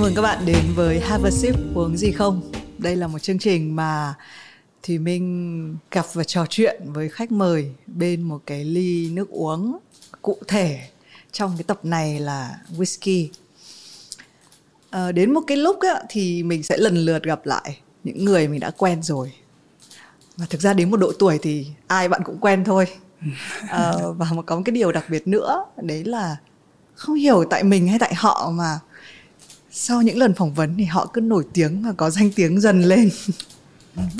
Chào mừng các bạn đến với Have a Sip uống gì không? Đây là một chương trình mà thì mình gặp và trò chuyện với khách mời bên một cái ly nước uống cụ thể trong cái tập này là whisky. À, đến một cái lúc á, thì mình sẽ lần lượt gặp lại những người mình đã quen rồi. Và thực ra đến một độ tuổi thì ai bạn cũng quen thôi. À, và một có một cái điều đặc biệt nữa đấy là không hiểu tại mình hay tại họ mà sau những lần phỏng vấn thì họ cứ nổi tiếng và có danh tiếng dần lên.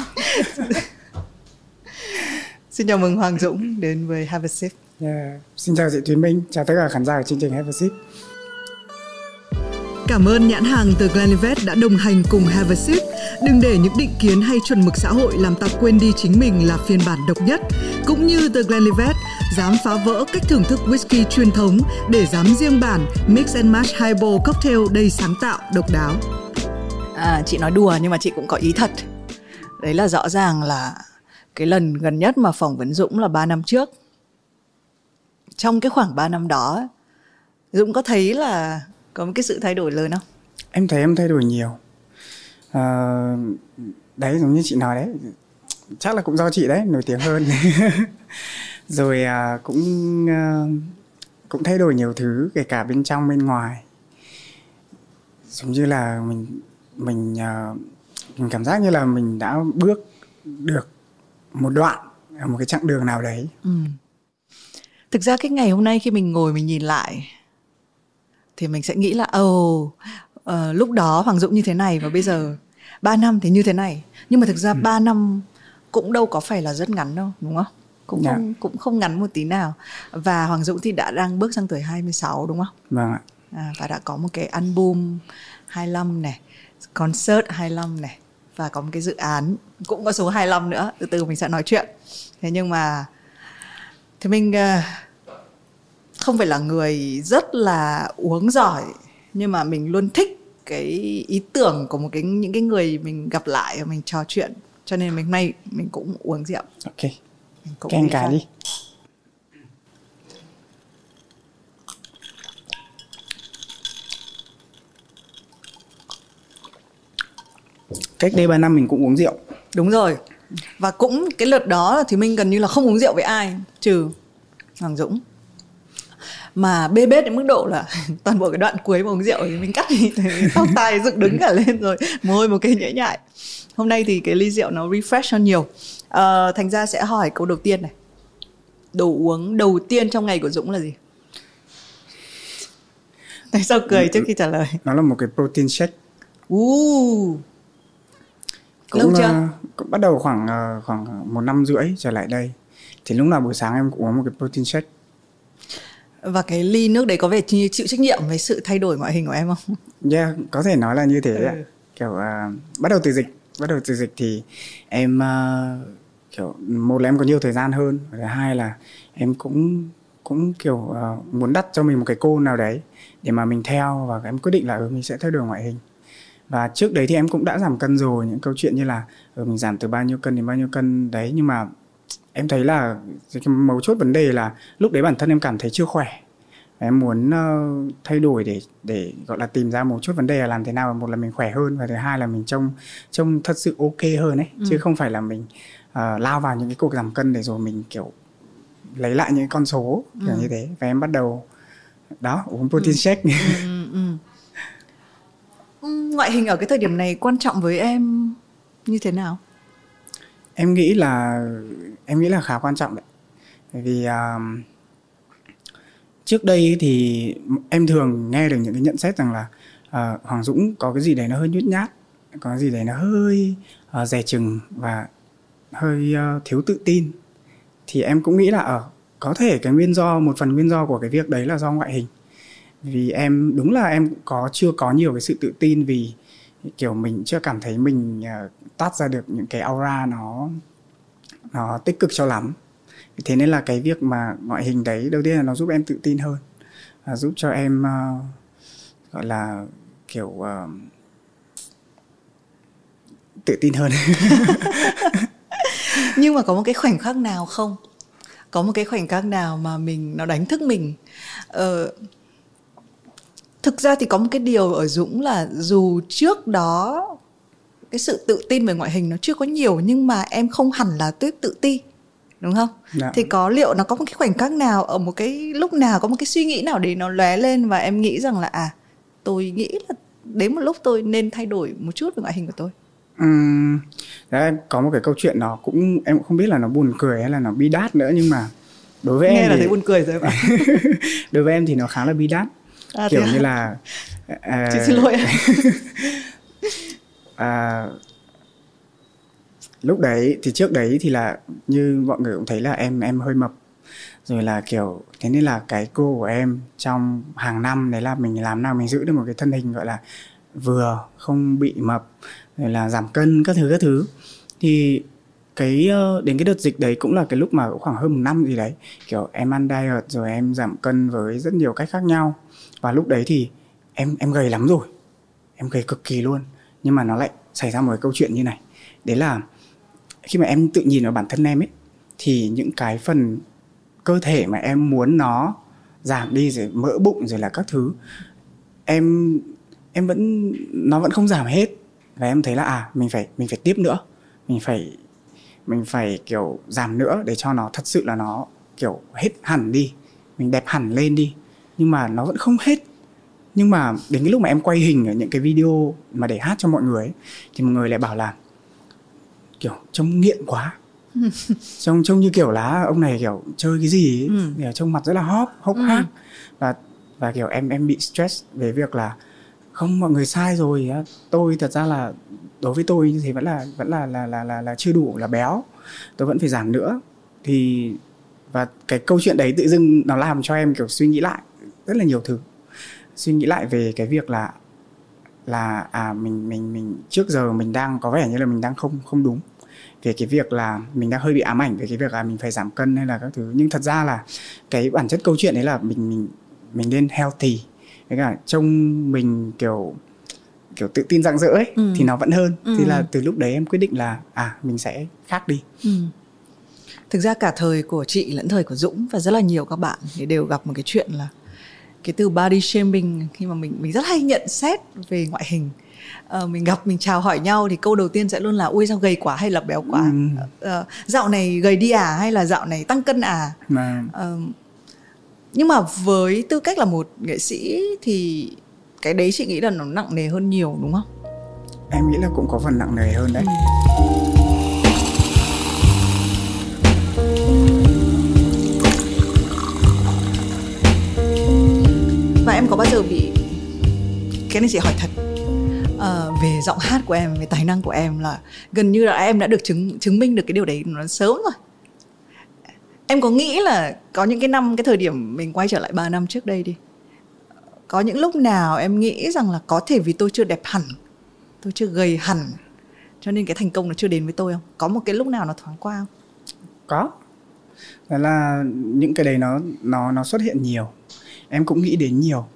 Xin chào mừng Hoàng Dũng đến với Have a Sip. Yeah. xin chào chị Thúy Minh. Chào tất cả khán giả của chương trình Have a Sip Cảm ơn nhãn hàng từ Glenlivet đã đồng hành cùng Have a Sip. Đừng để những định kiến hay chuẩn mực xã hội làm ta quên đi chính mình là phiên bản độc nhất. Cũng như The Glenlivet, dám phá vỡ cách thưởng thức whisky truyền thống để dám riêng bản Mix and Match Highball Cocktail đầy sáng tạo, độc đáo. À, chị nói đùa nhưng mà chị cũng có ý thật. Đấy là rõ ràng là cái lần gần nhất mà phỏng vấn Dũng là 3 năm trước. Trong cái khoảng 3 năm đó, Dũng có thấy là có một cái sự thay đổi lớn không? Em thấy em thay đổi nhiều. À, đấy giống như chị nói đấy. Chắc là cũng do chị đấy nổi tiếng hơn. Rồi à, cũng à, cũng thay đổi nhiều thứ kể cả bên trong bên ngoài. Giống như là mình mình à, mình cảm giác như là mình đã bước được một đoạn một cái chặng đường nào đấy. Ừ. thực ra cái ngày hôm nay khi mình ngồi mình nhìn lại thì mình sẽ nghĩ là ồ oh, uh, lúc đó Hoàng Dũng như thế này và bây giờ 3 năm thì như thế này nhưng mà thực ra ừ. 3 năm cũng đâu có phải là rất ngắn đâu đúng không cũng. Dạ. không cũng không ngắn một tí nào và Hoàng Dũng thì đã đang bước sang tuổi 26 đúng không? Vâng ạ. À, và đã có một cái album 25 này, concert 25 này và có một cái dự án cũng có số 25 nữa, từ từ mình sẽ nói chuyện. Thế nhưng mà thì mình uh, không phải là người rất là uống giỏi nhưng mà mình luôn thích cái ý tưởng của một cái những cái người mình gặp lại và mình trò chuyện. Cho nên mình nay mình cũng uống rượu. Ok. Mình cũng cả đi. Cách đây 3 năm mình cũng uống rượu. Đúng rồi. Và cũng cái lượt đó thì mình gần như là không uống rượu với ai trừ Hoàng Dũng mà bê bết đến mức độ là toàn bộ cái đoạn cuối mà uống rượu thì mình cắt đi tóc tai dựng đứng cả lên rồi môi một cái nhễ nhại. Hôm nay thì cái ly rượu nó refresh hơn nhiều. À, thành ra sẽ hỏi câu đầu tiên này. Đồ uống đầu tiên trong ngày của Dũng là gì? Tại sao cười trước khi trả lời? Nó là một cái protein shake. Uh. cũng, lâu chưa? cũng bắt đầu khoảng ờ, khoảng một năm rưỡi trở lại đây. Thì lúc nào buổi sáng em cũng uống một cái protein shake và cái ly nước đấy có vẻ chịu trách nhiệm với sự thay đổi ngoại hình của em không? Yeah, có thể nói là như thế ừ. Kiểu uh, bắt đầu từ dịch, bắt đầu từ dịch thì em uh, kiểu một là em có nhiều thời gian hơn, và thứ hai là em cũng cũng kiểu uh, muốn đặt cho mình một cái cô nào đấy để mà mình theo và em quyết định là ừ, mình sẽ thay đổi ngoại hình và trước đấy thì em cũng đã giảm cân rồi những câu chuyện như là ừ, mình giảm từ bao nhiêu cân đến bao nhiêu cân đấy nhưng mà em thấy là cái mấu chốt vấn đề là lúc đấy bản thân em cảm thấy chưa khỏe em muốn uh, thay đổi để để gọi là tìm ra một chút vấn đề là làm thế nào một là mình khỏe hơn và thứ hai là mình trông trông thật sự ok hơn ấy ừ. chứ không phải là mình uh, lao vào những cái cuộc giảm cân để rồi mình kiểu lấy lại những con số ừ. kiểu như thế và em bắt đầu đó uống protein ừ. shake ừ, ừ, ừ. ừ. ngoại hình ở cái thời điểm này quan trọng với em như thế nào em nghĩ là em nghĩ là khá quan trọng đấy. Vì uh, trước đây thì em thường nghe được những cái nhận xét rằng là uh, Hoàng Dũng có cái gì đấy nó hơi nhút nhát có cái gì đấy nó hơi uh, dè chừng và hơi uh, thiếu tự tin. Thì em cũng nghĩ là ở uh, có thể cái nguyên do một phần nguyên do của cái việc đấy là do ngoại hình. Vì em đúng là em có chưa có nhiều cái sự tự tin vì kiểu mình chưa cảm thấy mình uh, toát ra được những cái aura nó nó tích cực cho lắm. Thế nên là cái việc mà ngoại hình đấy đầu tiên là nó giúp em tự tin hơn. Và giúp cho em uh, gọi là kiểu uh, tự tin hơn. Nhưng mà có một cái khoảnh khắc nào không? Có một cái khoảnh khắc nào mà mình nó đánh thức mình? Uh, thực ra thì có một cái điều ở dũng là dù trước đó cái sự tự tin về ngoại hình nó chưa có nhiều nhưng mà em không hẳn là tuyết tự ti đúng không? Dạ. thì có liệu nó có một cái khoảnh khắc nào ở một cái lúc nào có một cái suy nghĩ nào đấy nó lóe lên và em nghĩ rằng là à tôi nghĩ là đến một lúc tôi nên thay đổi một chút về ngoại hình của tôi? Đấy, em có một cái câu chuyện nó cũng em cũng không biết là nó buồn cười hay là nó bi đát nữa nhưng mà đối với nghe em là thì, thấy buồn cười rồi đối với em thì nó khá là bi đát à, kiểu thế à? như là à, chị xin lỗi à, lúc đấy thì trước đấy thì là như mọi người cũng thấy là em em hơi mập. Rồi là kiểu thế nên là cái cô của em trong hàng năm đấy là mình làm nào mình giữ được một cái thân hình gọi là vừa không bị mập rồi là giảm cân các thứ các thứ. Thì cái ờ, đến cái đợt dịch đấy cũng là cái lúc mà khoảng hơn một năm gì đấy kiểu em ăn diet rồi em giảm cân với rất nhiều cách khác nhau và lúc đấy thì em em gầy lắm rồi. Em gầy cực kỳ luôn. Nhưng mà nó lại xảy ra một cái câu chuyện như này. Đấy là khi mà em tự nhìn vào bản thân em ấy, thì những cái phần cơ thể mà em muốn nó giảm đi rồi mỡ bụng rồi là các thứ, em em vẫn, nó vẫn không giảm hết. Và em thấy là à mình phải mình phải tiếp nữa. Mình phải mình phải, kiểu, giảm nữa để cho nó thật sự là nó, kiểu, hết hẳn đi. Mình đẹp hẳn lên đi nhưng mà nó vẫn không hết. Nhưng mà đến cái lúc mà em quay hình ở những cái video mà để hát cho mọi người ấy, thì mọi người lại bảo là kiểu trông nghiện quá. Trông trông như kiểu là ông này kiểu chơi cái gì ấy, Ừ. kiểu trông mặt rất là hot hốc Ừ. hác. Và và kiểu em em bị stress về việc là không mọi người sai rồi tôi thật ra là đối với tôi thì vẫn là vẫn là là là là, là chưa đủ là béo. Tôi vẫn phải giảm nữa. Thì và cái câu chuyện đấy tự dưng nó làm cho em kiểu suy nghĩ lại rất là nhiều thứ suy nghĩ lại về cái việc là là à mình mình mình trước giờ mình đang có vẻ như là mình đang không không đúng về cái việc là mình đang hơi bị ám ảnh về cái việc là mình phải giảm cân hay là các thứ nhưng thật ra là cái bản chất câu chuyện đấy là mình mình mình nên healthy với cả trông mình kiểu kiểu tự tin rạng rỡ ấy Ừ. thì nó vẫn hơn Ừ. thì là từ lúc đấy em quyết định là à mình sẽ khác đi Ừ. Thực ra cả thời của chị lẫn thời của Dũng và rất là nhiều các bạn thì đều gặp một cái chuyện là cái từ body shaming khi mà mình mình rất hay nhận xét về ngoại hình. Ờ, mình gặp mình chào hỏi nhau thì câu đầu tiên sẽ luôn là ui sao gầy quá hay là béo quá? Ừ. Ờ, dạo này gầy đi à hay là dạo này tăng cân à? Ờ, nhưng mà với tư cách là một nghệ sĩ thì cái đấy chị nghĩ là nó nặng nề hơn nhiều đúng không? em nghĩ là cũng có phần nặng nề hơn đấy Và em có bao giờ bị cái này chị hỏi thật ờ, về giọng hát của em, về tài năng của em là gần như là em đã được chứng chứng minh được cái điều đấy nó sớm rồi. Em có nghĩ là có những cái năm cái thời điểm mình quay trở lại 3 năm trước đây đi. Có những lúc nào em nghĩ rằng là có thể vì tôi chưa đẹp hẳn, tôi chưa gầy hẳn cho nên cái thành công nó chưa đến với tôi không? Có một cái lúc nào nó thoáng qua không? có đó là những cái đấy nó nó nó xuất hiện nhiều em cũng nghĩ đến nhiều.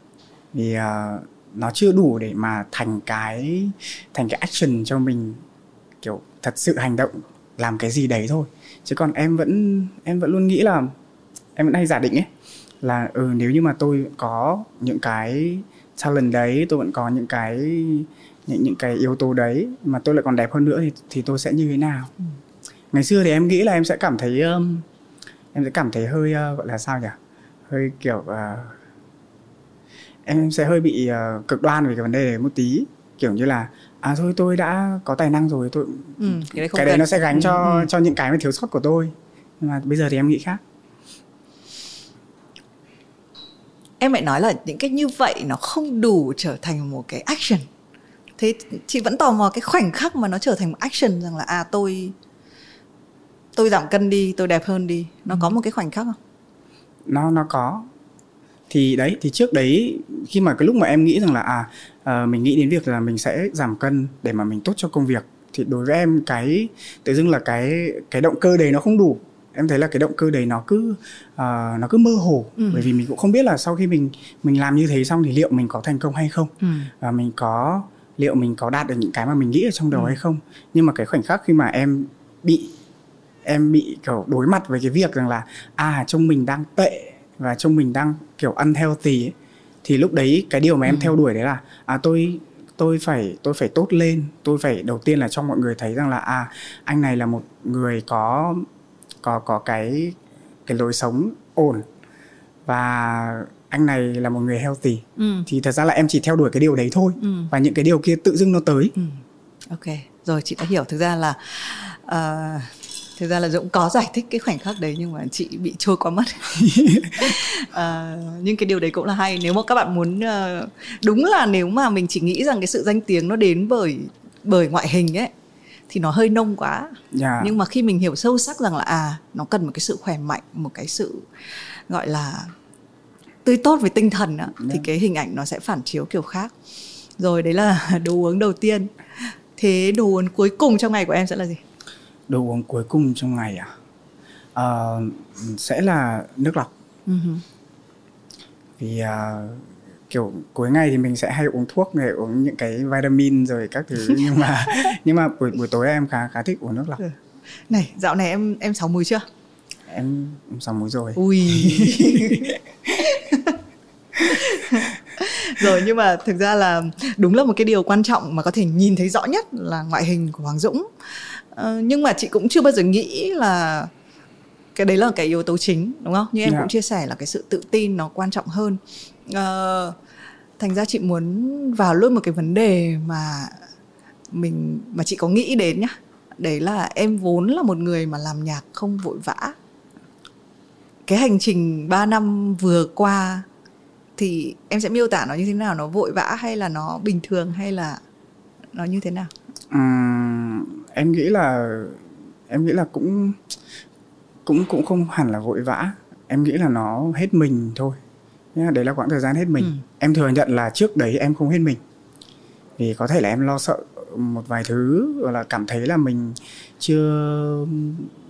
Vì à, nó chưa đủ để mà thành cái thành cái action cho mình kiểu thật sự hành động làm cái gì đấy thôi. Chứ còn em vẫn em vẫn luôn nghĩ là em vẫn hay giả định ấy là ừ nếu như mà tôi có những cái talent đấy tôi vẫn có những cái những những cái yếu tố đấy mà tôi lại còn đẹp hơn nữa thì thì tôi sẽ như thế nào? Ngày xưa thì em nghĩ là em sẽ cảm thấy um, em sẽ cảm thấy hơi uh, gọi là sao nhỉ? Hơi kiểu uh, em sẽ hơi bị uh, cực đoan về cái vấn đề này một tí. Kiểu như là à thôi tôi đã có tài năng rồi tôi Ừ, cái đấy không cái đấy cần. nó sẽ gánh Ừ, cho ừ. cho những cái mà thiếu sót của tôi. Nhưng mà bây giờ thì em nghĩ khác. Em lại nói là những cái như vậy nó không đủ trở thành một cái action. Thế chị vẫn tò mò cái khoảnh khắc mà nó trở thành một action rằng là à tôi tôi giảm cân đi tôi đẹp hơn đi. Nó có một cái khoảnh khắc không? Nó nó có thì đấy thì trước đấy khi mà cái lúc mà em nghĩ rằng là à ờ, mình nghĩ đến việc là mình sẽ giảm cân để mà mình tốt cho công việc thì đối với em cái tự dưng là cái cái động cơ đấy nó không đủ em thấy là cái động cơ đấy nó cứ ờ, nó cứ mơ hồ Ừ. bởi vì mình cũng không biết là sau khi mình mình làm như thế xong thì liệu mình có thành công hay không ừ. và mình có liệu mình có đạt được những cái mà mình nghĩ ở trong đầu Ừ. hay không nhưng mà cái khoảnh khắc khi mà em bị em bị kiểu đối mặt với cái việc rằng là à trông mình đang tệ và trông mình đang kiểu unhealthy ấy, thì lúc đấy cái điều mà em ừ. theo đuổi đấy là à tôi tôi phải tôi phải tốt lên tôi phải đầu tiên là cho mọi người thấy rằng là à anh này là một người có có có cái cái lối sống ổn và anh này là một người healthy ừ. thì thật ra là em chỉ theo đuổi cái điều đấy thôi ừ. và những cái điều kia tự dưng nó tới ừ. ok rồi chị đã hiểu thực ra là uh, thực ra là dũng có giải thích cái khoảnh khắc đấy nhưng mà chị bị trôi qua mất à, nhưng cái điều đấy cũng là hay nếu mà các bạn muốn uh, đúng là nếu mà mình chỉ nghĩ rằng cái sự danh tiếng nó đến bởi bởi ngoại hình ấy thì nó hơi nông quá yeah. Dạ. nhưng mà khi mình hiểu sâu sắc rằng là à nó cần một cái sự khỏe mạnh một cái sự gọi là tươi tốt về tinh thần á, yeah. thì dạ. cái hình ảnh nó sẽ phản chiếu kiểu khác rồi đấy là đồ uống đầu tiên thế đồ uống cuối cùng trong ngày của em sẽ là gì đồ uống cuối cùng trong ngày à? Uh, sẽ là nước lọc. Uh-huh. vì uh, kiểu cuối ngày thì mình sẽ hay uống thuốc này uống những cái vitamin rồi các thứ. Nhưng mà nhưng mà buổi buổi tối em khá khá thích uống nước lọc. Ừ. này dạo này em em sáu múi chưa? Em em sáu múi rồi. Ui. Rồi nhưng mà thực ra là đúng là một cái điều quan trọng mà có thể nhìn thấy rõ nhất là ngoại hình của Hoàng Dũng Ờ, nhưng mà chị cũng chưa bao giờ nghĩ là cái đấy là cái yếu tố chính đúng không? Như em yeah. cũng dạ. chia sẻ là cái sự tự tin nó quan trọng hơn. Uh, thành ra chị muốn vào luôn một cái vấn đề mà mình mà chị có nghĩ đến nhá. Đấy là em vốn là một người mà làm nhạc không vội vã. Cái hành trình 3 năm vừa qua thì em sẽ miêu tả nó như thế nào? Nó vội vã hay là nó bình thường hay là nó như thế nào? Uhm, em nghĩ là em nghĩ là cũng cũng cũng không hẳn là vội vã em nghĩ là nó hết mình thôi đấy là quãng thời gian hết mình ừ. em thừa nhận là trước đấy em không hết mình vì có thể là em lo sợ một vài thứ hoặc là cảm thấy là mình chưa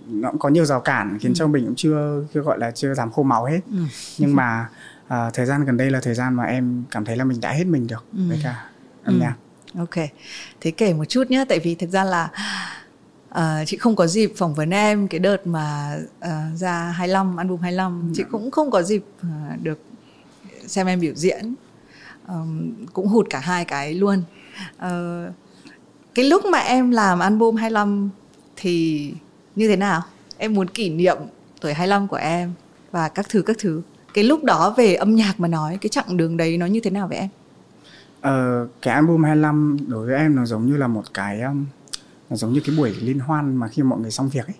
nó cũng có nhiều rào cản khiến ừ. cho mình cũng chưa chưa gọi là chưa giảm khô máu hết ừ. nhưng mà à, thời gian gần đây là thời gian mà em cảm thấy là mình đã hết mình được ừ. với cả âm ừ. nhạc ok. Thế kể một chút nhé tại vì thực ra là uh, chị không có dịp phỏng vấn em cái đợt mà uh, ra 25 album 25 ừ. chị cũng không có dịp uh, được xem em biểu diễn. Um, cũng hụt cả hai cái luôn. Uh, cái lúc mà em làm album 25 thì như thế nào? Em muốn kỷ niệm tuổi 25 của em và các thứ các thứ. Cái lúc đó về âm nhạc mà nói cái chặng đường đấy nó như thế nào với em Ờ, cái album 25 đối với em nó giống như là một cái um, nó giống như cái buổi liên hoan mà khi mọi người xong việc ấy.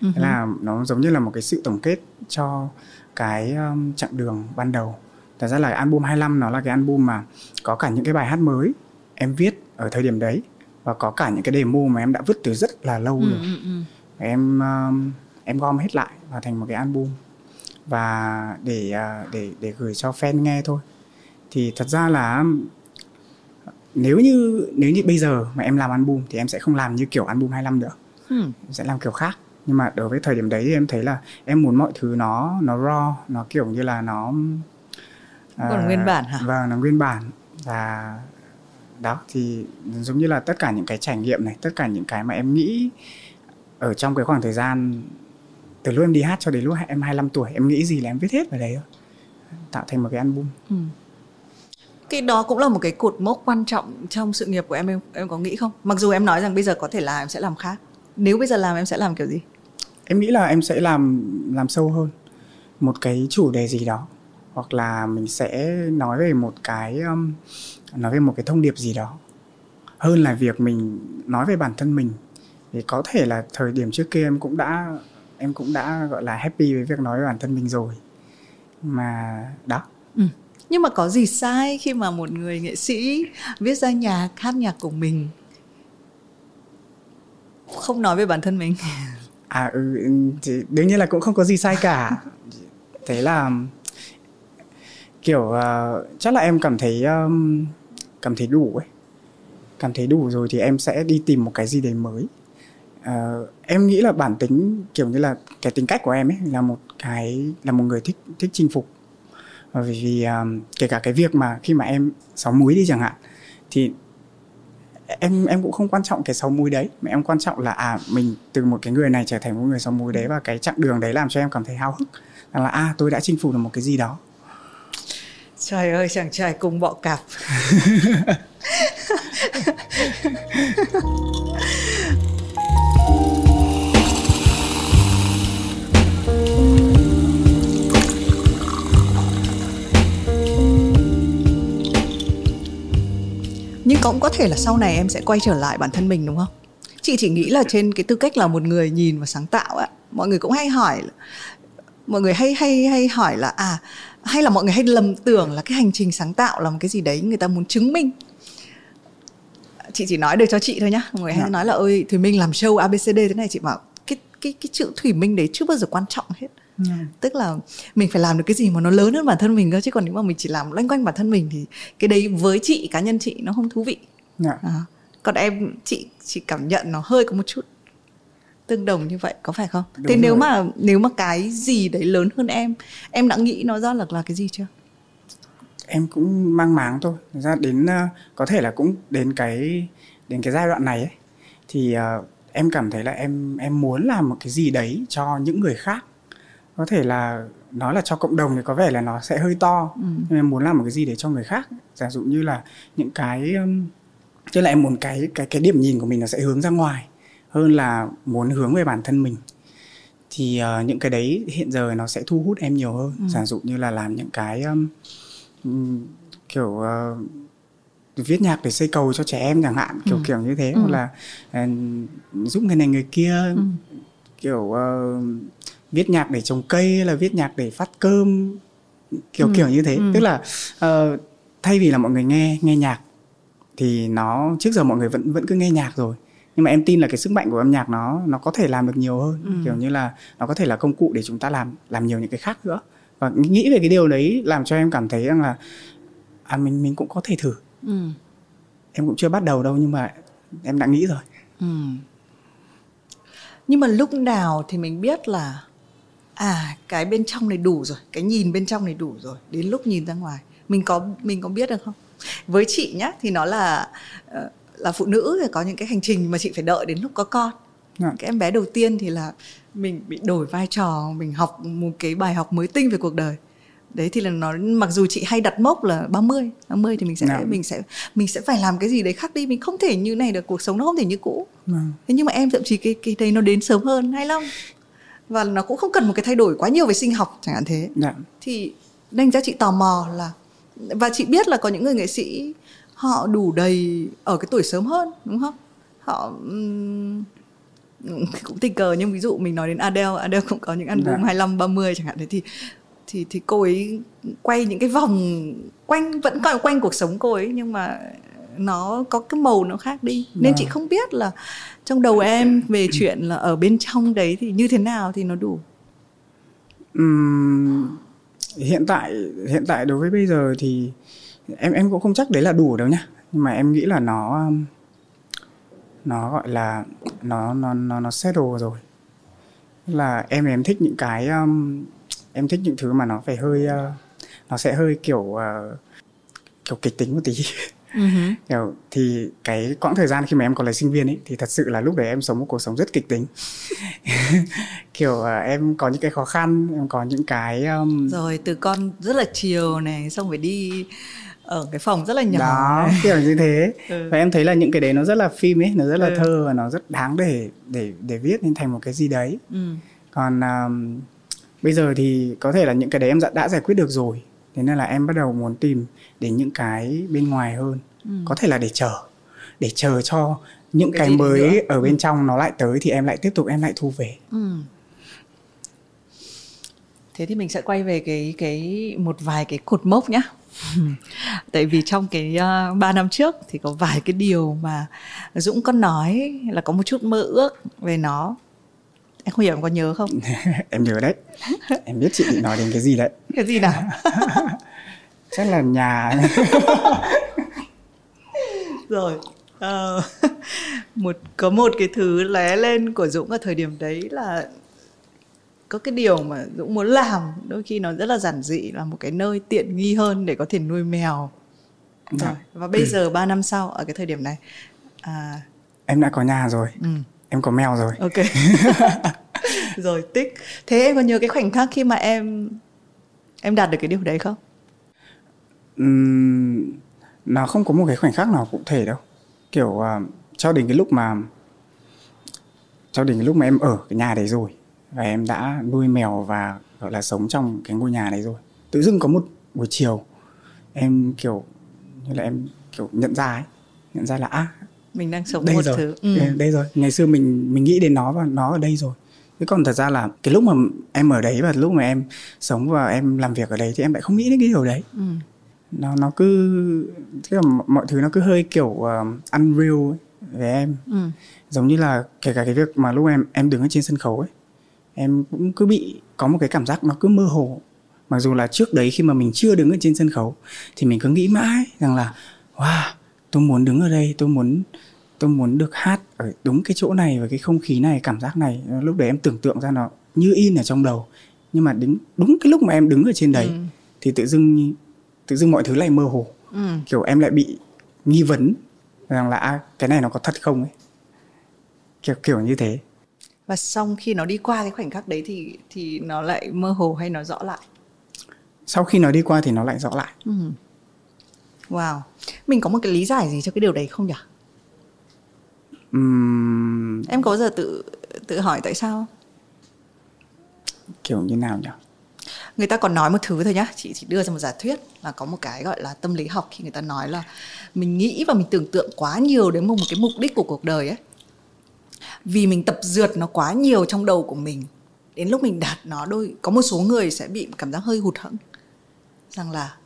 Uh-huh. là nó giống như là một cái sự tổng kết cho cái um, chặng đường ban đầu. Thật ra là album 25 nó là cái album mà có cả những cái bài hát mới em viết ở thời điểm đấy và có cả những cái demo mà em đã vứt từ rất là lâu rồi. Uh-huh. Em um, em gom hết lại và thành một cái album và để uh, để để gửi cho fan nghe thôi. Thì thật ra là nếu như nếu như bây giờ mà em làm album thì em sẽ không làm như kiểu album 25 nữa. Hmm. em sẽ làm kiểu khác. Nhưng mà đối với thời điểm đấy thì em thấy là em muốn mọi thứ nó nó raw nó kiểu như là nó còn uh, nguyên bản hả? vâng nó nguyên bản. Và đó thì giống như là tất cả những cái trải nghiệm này tất cả những cái mà em nghĩ ở trong cái khoảng thời gian từ lúc em đi hát cho đến lúc em 25 tuổi em nghĩ gì là em viết hết vào đấy thôi. Tạo thành một cái album. Ừ cái đó cũng là một cái cột mốc quan trọng trong sự nghiệp của em em em có nghĩ không? Mặc dù em nói rằng bây giờ có thể là em sẽ làm khác. Nếu bây giờ làm em sẽ làm kiểu gì? Em nghĩ là em sẽ làm làm sâu hơn một cái chủ đề gì đó hoặc là mình sẽ nói về một cái um, nói về một cái thông điệp gì đó. Hơn là việc mình nói về bản thân mình. Thì có thể là thời điểm trước kia em cũng đã em cũng đã gọi là happy với việc nói về bản thân mình rồi. Mà đó. Ừ nhưng mà có gì sai khi mà một người nghệ sĩ viết ra nhạc hát nhạc của mình? Không nói về bản thân mình. À ừ, ừ thì đương nhiên là cũng không có gì sai cả. Thế là kiểu uh, chắc là em cảm thấy um, cảm thấy đủ ấy. Cảm thấy đủ rồi thì em sẽ đi tìm một cái gì đấy mới. Uh, em nghĩ là bản tính kiểu như là cái tính cách của em ấy là một cái là một người thích thích chinh phục bởi vì um, kể cả cái việc mà khi mà em sáu múi đi chẳng hạn thì em em cũng không quan trọng cái sáu múi đấy mà em quan trọng là à mình từ một cái người này trở thành một người sáu múi đấy và cái chặng đường đấy làm cho em cảm thấy háo hức rằng là à tôi đã chinh phục được một cái gì đó. Trời ơi chàng trai cùng bọ cạp nhưng cũng có thể là sau này em sẽ quay trở lại bản thân mình đúng không? Chị chỉ nghĩ là trên cái tư cách là một người nhìn và sáng tạo ạ mọi người cũng hay hỏi mọi người hay hay hay hỏi là à hay là mọi người hay lầm tưởng là cái hành trình sáng tạo là một cái gì đấy người ta muốn chứng minh. Chị chỉ nói được cho chị thôi nhá. Mọi người hay dạ. nói là ơi thùy minh làm show abcd thế này. Chị bảo cái cái cái chữ thủy minh đấy chưa bao giờ quan trọng hết ừ. tức là mình phải làm được cái gì mà nó lớn hơn bản thân mình cơ chứ còn nếu mà mình chỉ làm loanh quanh bản thân mình thì cái đấy với chị cá nhân chị nó không thú vị yeah. Dạ. à, còn em chị chị cảm nhận nó hơi có một chút tương đồng như vậy có phải không Đúng thế rồi. nếu mà nếu mà cái gì đấy lớn hơn em em đã nghĩ nó ra là là cái gì chưa em cũng mang máng thôi ra đến uh, có thể là cũng đến cái đến cái giai đoạn này ấy thì uh, em cảm thấy là em em muốn làm một cái gì đấy cho những người khác có thể là nói là cho cộng đồng thì có vẻ là nó sẽ hơi to ừ. nhưng em muốn làm một cái gì để cho người khác giả dụ như là những cái um, chứ là em muốn cái cái cái điểm nhìn của mình nó sẽ hướng ra ngoài hơn là muốn hướng về bản thân mình thì uh, những cái đấy hiện giờ nó sẽ thu hút em nhiều hơn ừ. giả dụ như là làm những cái um, kiểu uh, viết nhạc để xây cầu cho trẻ em chẳng hạn kiểu ừ. kiểu như thế ừ. hoặc là uh, giúp người này người kia ừ. kiểu uh, viết nhạc để trồng cây hay là viết nhạc để phát cơm kiểu ừ. kiểu như thế ừ. tức là uh, thay vì là mọi người nghe nghe nhạc thì nó trước giờ mọi người vẫn vẫn cứ nghe nhạc rồi nhưng mà em tin là cái sức mạnh của âm nhạc nó nó có thể làm được nhiều hơn ừ. kiểu như là nó có thể là công cụ để chúng ta làm làm nhiều những cái khác nữa và nghĩ về cái điều đấy làm cho em cảm thấy rằng là à mình mình cũng có thể thử ừ. em cũng chưa bắt đầu đâu nhưng mà em đã nghĩ rồi ừ. nhưng mà lúc nào thì mình biết là à cái bên trong này đủ rồi cái nhìn bên trong này đủ rồi đến lúc nhìn ra ngoài mình có mình có biết được không với chị nhá thì nó là ờ, là phụ nữ thì có những cái hành trình mà chị phải đợi đến lúc có con à. cái em bé đầu tiên thì là mình bị đổi vai trò mình học một cái bài học mới tinh về cuộc đời đấy thì là nó mặc dù chị hay đặt mốc là 30 30 thì mình sẽ yeah. mình sẽ mình sẽ phải làm cái gì đấy khác đi mình không thể như này được cuộc sống nó không thể như cũ yeah. thế nhưng mà em thậm chí cái cái đấy nó đến sớm hơn hay lắm và nó cũng không cần một cái thay đổi quá nhiều về sinh học chẳng hạn thế yeah. thì đánh ra chị tò mò là và chị biết là có những người nghệ sĩ họ đủ đầy ở cái tuổi sớm hơn đúng không họ cũng tình cờ nhưng ví dụ mình nói đến Adele Adele cũng có những album dạ. 25 30 chẳng hạn thế thì thì thì cô ấy quay những cái vòng quanh vẫn còn quanh cuộc sống cô ấy nhưng mà nó có cái màu nó khác đi. Nên dạ. chị không biết là trong đầu em về chuyện là ở bên trong đấy thì như thế nào thì nó đủ. Uhm, hiện tại hiện tại đối với bây giờ thì em em cũng không chắc đấy là đủ đâu nhá nhưng mà em nghĩ là nó nó gọi là nó nó nó nó settle rồi. Là em em thích những cái um, em thích những thứ mà nó phải hơi uh, nó sẽ hơi kiểu uh, kiểu kịch tính một tí uh-huh. kiểu thì cái quãng thời gian khi mà em còn là sinh viên ấy thì thật sự là lúc đấy em sống một cuộc sống rất kịch tính kiểu uh, em có những cái khó khăn em có những cái um... rồi từ con rất là chiều này xong phải đi ở cái phòng rất là nhỏ đó kiểu như thế ừ. và em thấy là những cái đấy nó rất là phim ấy nó rất là ừ. thơ và nó rất đáng để để để viết nên thành một cái gì đấy ừ. còn um, bây giờ thì có thể là những cái đấy em đã, đã giải quyết được rồi thế nên là em bắt đầu muốn tìm đến những cái bên ngoài hơn ừ. có thể là để chờ để chờ cho những cái, cái mới nữa. ở bên ừ. trong nó lại tới thì em lại tiếp tục em lại thu về ừ. thế thì mình sẽ quay về cái cái một vài cái cột mốc nhá tại vì trong cái uh, 3 năm trước thì có vài cái điều mà Dũng có nói là có một chút mơ ước về nó em không hiểu em có nhớ không em nhớ đấy em biết chị định nói đến cái gì đấy cái gì nào chắc là nhà. Rồi uh, một có một cái thứ lé lên của Dũng ở thời điểm đấy là có cái điều mà Dũng muốn làm. Đôi khi nó rất là giản dị là một cái nơi tiện nghi hơn để có thể nuôi mèo. Dạ. rồi và bây giờ 3 năm sau ở cái thời điểm này à... em đã có nhà rồi. Ừ. em có mèo rồi. Ok. Rồi tích. Thế em có nhớ cái khoảnh khắc khi mà em em đạt được cái điều đấy không Ừm, nó không có một cái khoảnh khắc nào cụ thể đâu. Kiểu uh, cho đến cái lúc mà cho đến cái lúc mà em ở cái nhà đấy rồi và em đã nuôi mèo và gọi là sống trong cái ngôi nhà đấy rồi tự dưng có một buổi chiều em kiểu như là em kiểu nhận ra ấy nhận ra là à mình đang sống đây một rồi thứ. Ừ. đây, đây rồi. Ngày xưa mình mình nghĩ đến nó và nó ở đây rồi. Thế còn thật ra là cái lúc mà em ở đấy và lúc mà em sống và em làm việc ở đấy thì em lại không nghĩ đến cái điều đấy. Ừ. nó nó cứ tức là mọi thứ nó cứ hơi kiểu um, unreal ấy, với em Ừ. giống như là kể cả cái việc mà lúc em em đứng ở trên sân khấu ấy em cũng cứ bị có một cái cảm giác nó cứ mơ hồ mặc dù là trước đấy khi mà mình chưa đứng ở trên sân khấu thì mình cứ nghĩ mãi rằng là wow tôi muốn đứng ở đây tôi muốn tôi muốn được hát ở đúng cái chỗ này và cái không khí này cảm giác này lúc đấy em tưởng tượng ra nó như in ở trong đầu nhưng mà đúng đúng cái lúc mà em đứng ở trên đấy Ừ. thì tự dưng tự dưng mọi thứ lại mơ hồ. Ừ. kiểu em lại bị nghi vấn rằng là à, cái này nó có thật không ấy. Kiểu kiểu như thế. Và xong khi nó đi qua cái khoảnh khắc đấy thì thì nó lại mơ hồ hay nó rõ lại? Sau khi nó đi qua thì nó lại rõ lại. Ừ. wow. Mình có một cái lý giải gì cho cái điều đấy không nhỉ? Ừm, em có giờ tự tự hỏi tại sao? Kiểu như nào nhỉ người ta còn nói một thứ thôi nhá. Chị chỉ đưa ra một giả thuyết là có một cái gọi là tâm lý học khi người ta nói là mình nghĩ và mình tưởng tượng quá nhiều đến một một cái mục đích của cuộc đời ấy. Vì mình tập dượt nó quá nhiều trong đầu của mình đến lúc mình đạt nó đôi có một số người sẽ bị cảm giác hơi hụt hẫng. Rằng là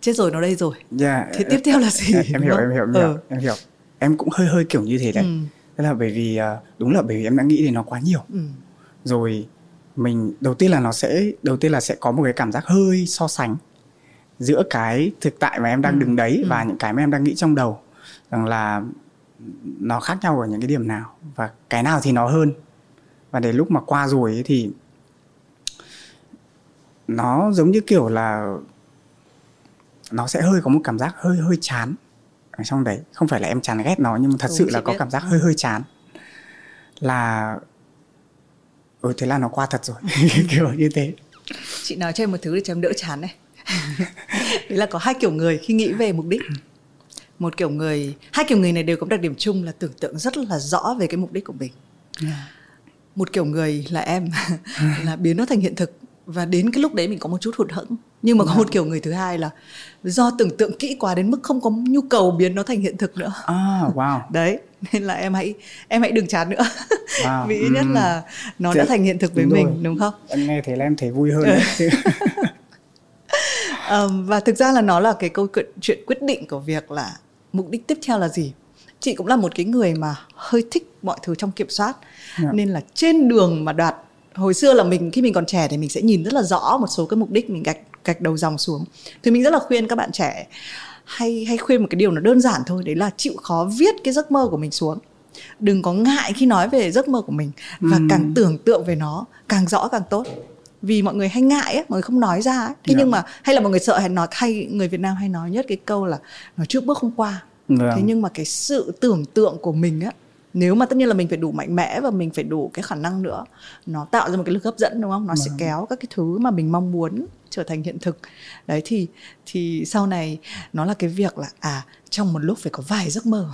chết rồi nó đây rồi. Yeah, thế tiếp theo là gì? Em, hiểu em hiểu em hiểu. Ừ. em hiểu. Em cũng hơi hơi kiểu như thế đấy. Ừ. Tức là bởi vì à, đúng là bởi vì em đã nghĩ đến nó quá nhiều. Ừ. rồi mình đầu tiên là nó sẽ đầu tiên là sẽ có một cái cảm giác hơi so sánh giữa cái thực tại mà em đang Ừ, đứng đấy ừ. và những cái mà em đang nghĩ trong đầu rằng là nó khác nhau ở những cái điểm nào và cái nào thì nó hơn và đến lúc mà qua rồi ấy thì nó giống như kiểu là nó sẽ hơi có một cảm giác hơi hơi chán ở trong đấy không phải là em chán ghét nó nhưng mà thật Đúng, sự là có biết. cảm giác hơi hơi chán là ừ thế là nó qua thật rồi. Kiểu như thế. Chị nói cho em một thứ để cho em đỡ chán này. Đấy là có hai kiểu người khi nghĩ về mục đích. Một kiểu người hai kiểu người này đều có đặc điểm chung là tưởng tượng rất là rõ về cái mục đích của mình. Một kiểu người là em là biến nó thành hiện thực và đến cái lúc đấy mình có một chút hụt hẫng. Nhưng mà có một kiểu người thứ hai là do tưởng tượng kỹ quá đến mức không có nhu cầu biến nó thành hiện thực nữa. À wow. Đấy nên là em hãy em hãy đừng chán nữa. Wow, vì ít nhất ừm. là nó Thế- đã thành hiện thực với đúng mình rồi. đúng không? Em nghe thế là em thấy vui hơn đấy. Ờm, và thực ra là nó là cái câu chuyện, quyết định của việc là mục đích tiếp theo là gì. Chị cũng là một cái người mà hơi thích mọi thứ trong kiểm soát. Dạ. nên là trên đường mà đạt hồi xưa là mình khi mình còn trẻ thì mình sẽ nhìn rất là rõ một số cái mục đích mình gạch gạch đầu dòng xuống thì mình rất là khuyên các bạn trẻ hay hay khuyên một cái điều nó đơn giản thôi đấy là chịu khó viết cái giấc mơ của mình xuống đừng có ngại khi nói về giấc mơ của mình và Ừm. càng tưởng tượng về nó càng rõ càng tốt vì mọi người hay ngại ấy, mọi người không nói ra ấy. thế Dạ. nhưng mà hay là mọi người sợ hay nói hay người Việt Nam hay nói nhất cái câu là nói trước bước không qua Vâng. thế nhưng mà cái sự tưởng tượng của mình á nếu mà tất nhiên là mình phải đủ mạnh mẽ và mình phải đủ cái khả năng nữa nó tạo ra một cái lực hấp dẫn đúng không? Nó sẽ Vâng. kéo các cái thứ mà mình mong muốn trở thành hiện thực. Đấy thì thì sau này nó là cái việc là à trong một lúc phải có vài giấc mơ.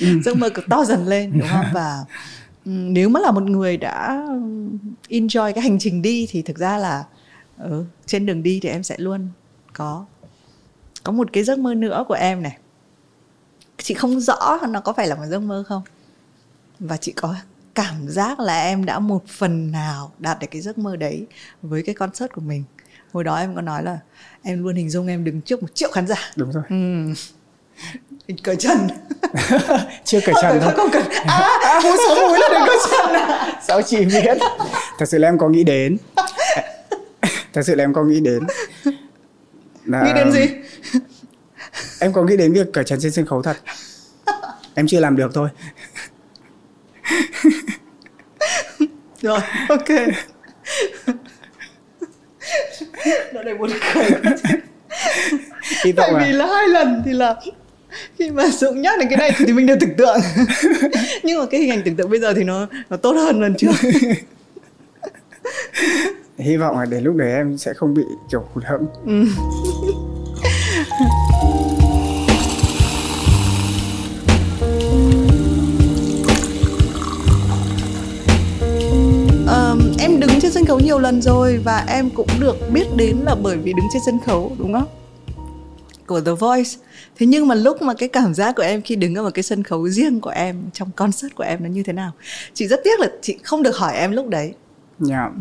Ừ. giấc mơ cứ to dần lên đúng không? Và ừm, nếu mà là một người đã enjoy cái hành trình đi thì thực ra là ừ, trên đường đi thì em sẽ luôn có có một cái giấc mơ nữa của em này. Chị không rõ nó có phải là một giấc mơ không và chị có cảm giác là em đã một phần nào đạt được cái giấc mơ đấy với cái concert của mình. Hồi đó em có nói là em luôn hình dung em đứng trước một triệu khán giả. Đúng rồi. Ừ. cởi chân chưa cởi chân thôi không cần. À muốn xuống núi là đừng cởi chân à sao chị biết? Thật sự là em có nghĩ đến. Thật sự là em có nghĩ đến. Là, nghĩ đến gì? Em có nghĩ đến việc cởi trần trên sân khấu thật. Em chưa làm được thôi rồi ok. Nó đầy buồn cười tại vì là hai lần thì là khi mà dũng nhắc đến cái này thì, mình đều tưởng tượng. Nhưng mà cái hình ảnh tưởng tượng bây giờ thì nó nó tốt hơn lần trước. Hy vọng là đến lúc đấy em sẽ không bị kiểu hụt hẫng sân khấu nhiều lần rồi và em cũng được biết đến là bởi vì đứng trên sân khấu đúng không? Của The Voice. Thế nhưng mà lúc mà cái cảm giác của em khi đứng ở một cái sân khấu riêng của em trong concert của em nó như thế nào? Chị rất tiếc là chị không được hỏi em lúc đấy. Dạ. Yeah.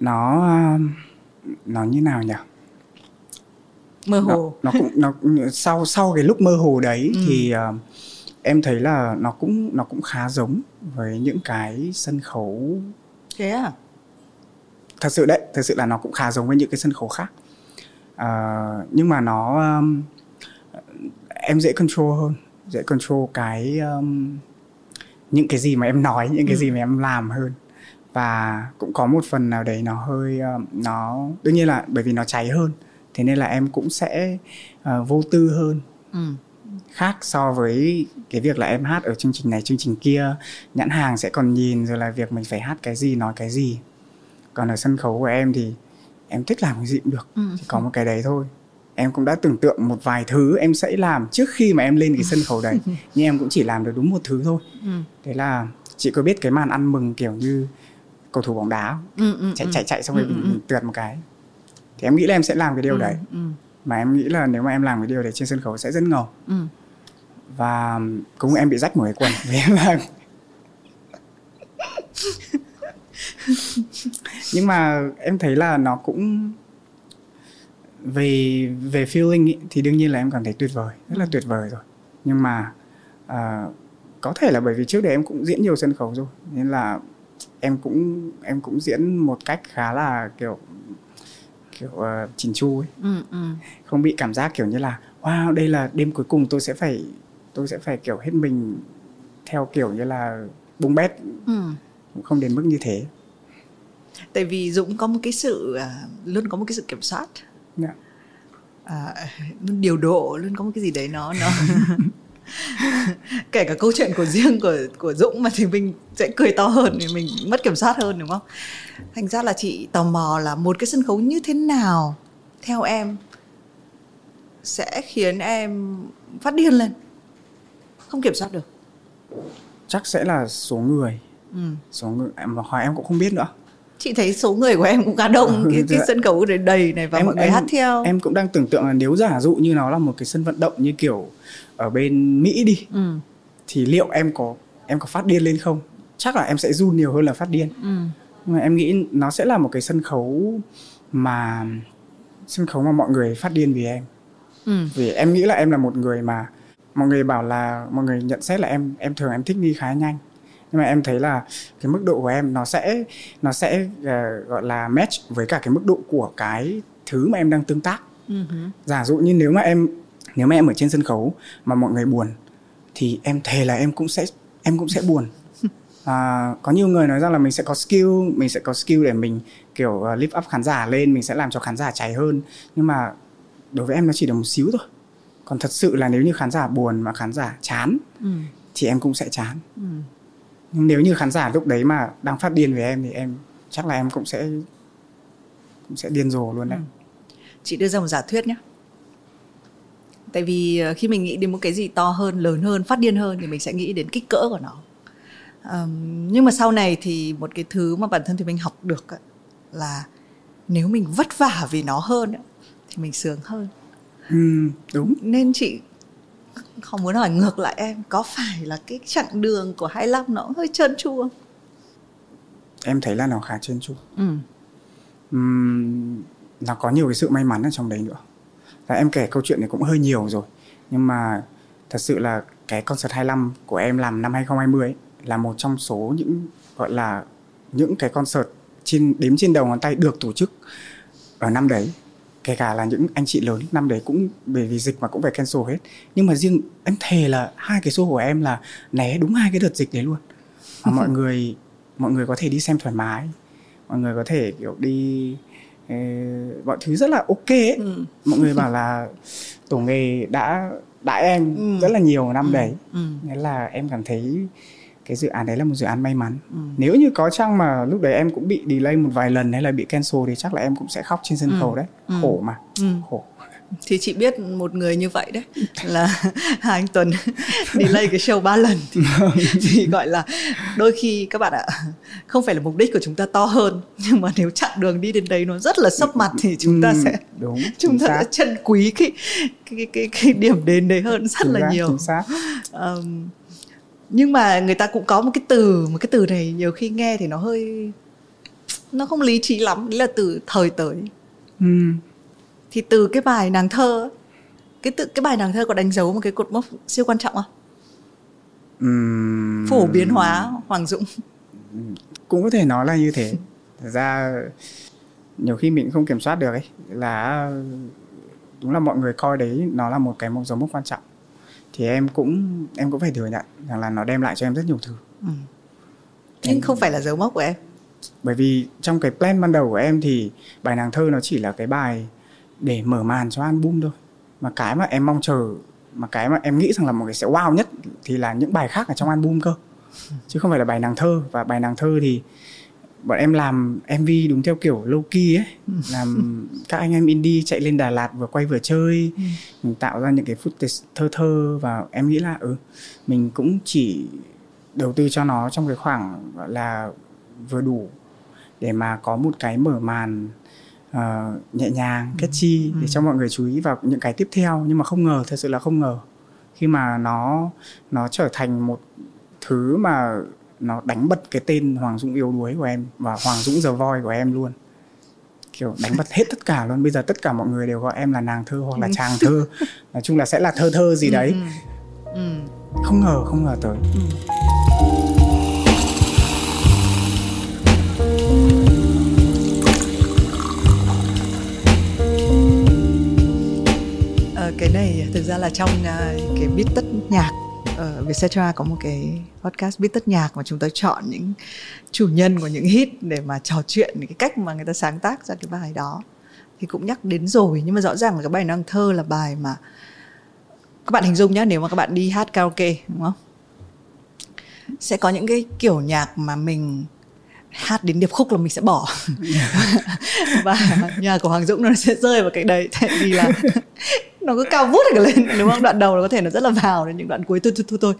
nó nó như nào nhỉ? Mơ hồ. Nó, nó cũng nó sau sau cái lúc mơ hồ đấy ừ. thì uh, em thấy là nó cũng nó cũng khá giống với những cái sân khấu thế à thật sự đấy thật sự là nó cũng khá giống với những cái sân khấu khác uh, nhưng mà nó um, em dễ control hơn dễ control cái um, những cái gì mà em nói những cái ừ. gì mà em làm hơn và cũng có một phần nào đấy nó hơi um, nó đương nhiên là bởi vì nó cháy hơn thế nên là em cũng sẽ uh, vô tư hơn ừ. Khác so với cái việc là em hát ở chương trình này chương trình kia nhãn hàng sẽ còn nhìn rồi là việc mình phải hát cái gì nói cái gì còn ở sân khấu của em thì em thích làm cái gì cũng được ừ. chỉ có một cái đấy thôi em cũng đã tưởng tượng một vài thứ em sẽ làm trước khi mà em lên cái sân khấu đấy nhưng em cũng chỉ làm được đúng một thứ thôi ừ. thế là chị có biết cái màn ăn mừng kiểu như cầu thủ bóng đá ừ, ừ, chạy ừ. chạy chạy xong rồi ừ, mình, ừ. trượt một cái thì em nghĩ là em sẽ làm cái điều ừ, đấy ừ. Mà em nghĩ là nếu mà em làm cái điều đấy trên sân khấu sẽ rất ngầu. Ừ. và cũng em bị rách một cái quần vì em làm. Nhưng mà em thấy là nó cũng về về feeling ý, thì đương nhiên là em cảm thấy tuyệt vời rất là tuyệt vời rồi. Nhưng mà uh, có thể là bởi vì trước đây em cũng diễn nhiều sân khấu rồi nên là em cũng em cũng diễn một cách khá là kiểu kiểu uh, chỉn chu ấy ừ, ừ. không bị cảm giác kiểu như là wow đây là đêm cuối cùng tôi sẽ phải tôi sẽ phải kiểu hết mình theo kiểu như là bung bét ừ. không đến mức như thế tại vì dũng có một cái sự uh, luôn có một cái sự kiểm soát yeah. à, luôn điều độ luôn có một cái gì đấy nó nó kể cả câu chuyện của riêng của của Dũng mà thì mình sẽ cười to hơn thì mình mất kiểm soát hơn đúng không? Thành ra là chị tò mò là một cái sân khấu như thế nào theo em sẽ khiến em phát điên lên? Không kiểm soát được. Chắc sẽ là số người. Ừ. số người em hỏi em cũng không biết nữa. Chị thấy số người của em cũng khá đông cái, cái sân khấu đầy đầy này và em, mọi người em, hát theo. em cũng đang tưởng tượng là nếu giả dụ như nó là một cái sân vận động như kiểu ở bên Mỹ đi ừ. thì liệu em có em có phát điên lên không chắc là em sẽ run nhiều hơn là phát điên ừ. nhưng mà em nghĩ nó sẽ là một cái sân khấu mà sân khấu mà mọi người phát điên vì em ừ. vì em nghĩ là em là một người mà mọi người bảo là mọi người nhận xét là em em thường em thích nghi khá nhanh nhưng mà em thấy là cái mức độ của em nó sẽ nó sẽ uh, gọi là match với cả cái mức độ của cái thứ mà em đang tương tác uh-huh. giả dụ như nếu mà em nếu mà em ở trên sân khấu mà mọi người buồn thì em thề là em cũng sẽ em cũng sẽ buồn. À, có nhiều người nói rằng là mình sẽ có skill mình sẽ có skill để mình kiểu uh, lift up khán giả lên mình sẽ làm cho khán giả cháy hơn. Nhưng mà đối với em nó chỉ được một xíu thôi. Còn thật sự là nếu như khán giả buồn mà khán giả chán ừ. thì em cũng sẽ chán. Ừ. Nhưng nếu như khán giả lúc đấy mà đang phát điên về em thì em chắc là em cũng sẽ cũng sẽ điên rồ luôn đấy. Ừ. chị đưa ra một giả thuyết nhé tại vì ờ, khi mình nghĩ đến một cái gì to hơn lớn hơn phát điên hơn thì mình sẽ nghĩ đến kích cỡ của nó um, nhưng mà sau này thì một cái thứ mà bản thân thì mình học được là nếu mình vất vả vì nó hơn thì mình sướng hơn ừ, đúng nên chị không muốn hỏi ngược lại em có phải là cái chặng đường của 25 nó hơi trơn tru không? Em thấy là nó khá trơn tru. Ừ. Uhm, nó có nhiều cái sự may mắn ở trong đấy nữa. Và em kể câu chuyện này cũng hơi nhiều rồi. Nhưng mà thật sự là cái concert 25 của em làm năm 2020 ấy, là một trong số những gọi là những cái concert trên đếm trên đầu ngón tay được tổ chức ở năm đấy. Kể cả là những anh chị lớn năm đấy cũng bởi vì dịch mà cũng phải cancel hết. Nhưng mà riêng em thề là hai cái show của em là né đúng hai cái đợt dịch đấy luôn. Mà mọi người mọi người có thể đi xem thoải mái. Mọi người có thể kiểu đi mọi thứ rất là ok ấy. Ừ. mọi người bảo là tổ nghề đã đãi em ừ. rất là nhiều năm ừ. đấy ừ. nên là em cảm thấy cái dự án đấy là một dự án may mắn ừ. nếu như có chăng mà lúc đấy em cũng bị delay một vài lần hay là bị cancel thì chắc là em cũng sẽ khóc trên sân ừ. khấu đấy ừ. khổ mà ừ. khổ thì chị biết một người như vậy đấy là hai anh Tuấn đi lay cái show ba lần thì, thì gọi là đôi khi các bạn ạ không phải là mục đích của chúng ta to hơn nhưng mà nếu chặng đường đi đến đấy nó rất là sấp mặt thì chúng ta sẽ đúng chúng ta sẽ trân quý cái cái cái cái điểm đến đấy hơn rất chính là xác, nhiều chính xác. um, nhưng mà người ta cũng có một cái từ một cái từ này nhiều khi nghe thì nó hơi nó không lý trí lắm đấy là từ thời tới ừ. Thì từ cái bài nàng thơ cái tự cái bài nàng thơ có đánh dấu một cái cột mốc siêu quan trọng không? Ừm, phổ biến hóa hoàng dũng. Cũng có thể nói là như thế. Thật ra nhiều khi mình không kiểm soát được ấy là đúng là mọi người coi đấy nó là một cái một dấu mốc quan trọng. Thì em cũng em cũng phải thừa nhận rằng là nó đem lại cho em rất nhiều thứ. Ừ. nhưng không phải là dấu mốc của em. Bởi vì trong cái plan ban đầu của em thì bài nàng thơ nó chỉ là cái bài để mở màn cho album thôi. Mà cái mà em mong chờ mà cái mà em nghĩ rằng là một cái sẽ wow nhất thì là những bài khác ở trong album cơ. Chứ không phải là bài nàng thơ. Và bài nàng thơ thì bọn em làm MV đúng theo kiểu low key ấy. Làm các anh em indie chạy lên Đà Lạt vừa quay vừa chơi. Mình tạo ra những cái footage thơ thơ và em nghĩ là ừ mình cũng chỉ đầu tư cho nó trong cái khoảng gọi là vừa đủ để mà có một cái mở màn uh, nhẹ nhàng catchy để cho mọi người chú ý vào những cái tiếp theo. Nhưng mà không ngờ thật sự là không ngờ khi mà nó nó trở thành một thứ mà nó đánh bật cái tên Hoàng Dũng yếu đuối của em và Hoàng Dũng giờ voi của em luôn. Kiểu đánh bật hết tất cả luôn. Bây giờ tất cả mọi người đều gọi em là nàng thơ hoặc là chàng thơ. Nói chung là sẽ là thơ thơ gì đấy. ừ. Ừ. không ngờ không ngờ tới Ờ, cái này thực ra là trong uh, cái biết tất nhạc. Ở Vietcetera có một cái podcast biết tất nhạc mà chúng tôi chọn những chủ nhân của những hit để mà trò chuyện cái cách mà người ta sáng tác ra cái bài đó. Thì cũng nhắc đến rồi nhưng mà rõ ràng là cái bài năng thơ là bài mà các bạn hình dung nhé nếu mà các bạn đi hát karaoke đúng không? Sẽ có những cái kiểu nhạc mà mình hát đến điệp khúc là mình sẽ bỏ. Và nhà của Hoàng Dũng nó sẽ rơi vào cái đấy tại vì là nó cứ cao vút cả lên đúng không? Đoạn đầu nó có thể nó rất là vào đến những đoạn cuối thôi thôi thôi, thôi.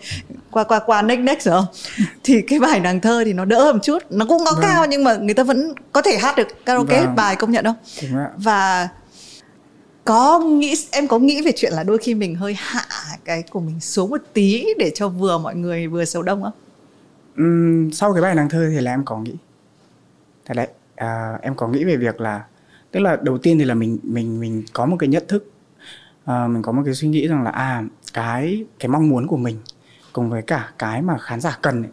qua qua qua next next rồi. Thì cái bài nàng thơ thì nó đỡ một chút. Nó cũng có Vâng. cao nhưng mà người ta vẫn có thể hát được karaoke Vâng. bài công nhận không? Và có nghĩ em có nghĩ về chuyện là đôi khi mình hơi hạ cái của mình xuống một tí để cho vừa mọi người vừa số đông không um, sau cái bài nàng thơ thì là em có nghĩ thật đấy à, em có nghĩ về việc là tức là đầu tiên thì là mình mình mình có một cái nhận thức à, mình có một cái suy nghĩ rằng là à cái cái mong muốn của mình cùng với cả cái mà khán giả cần ấy,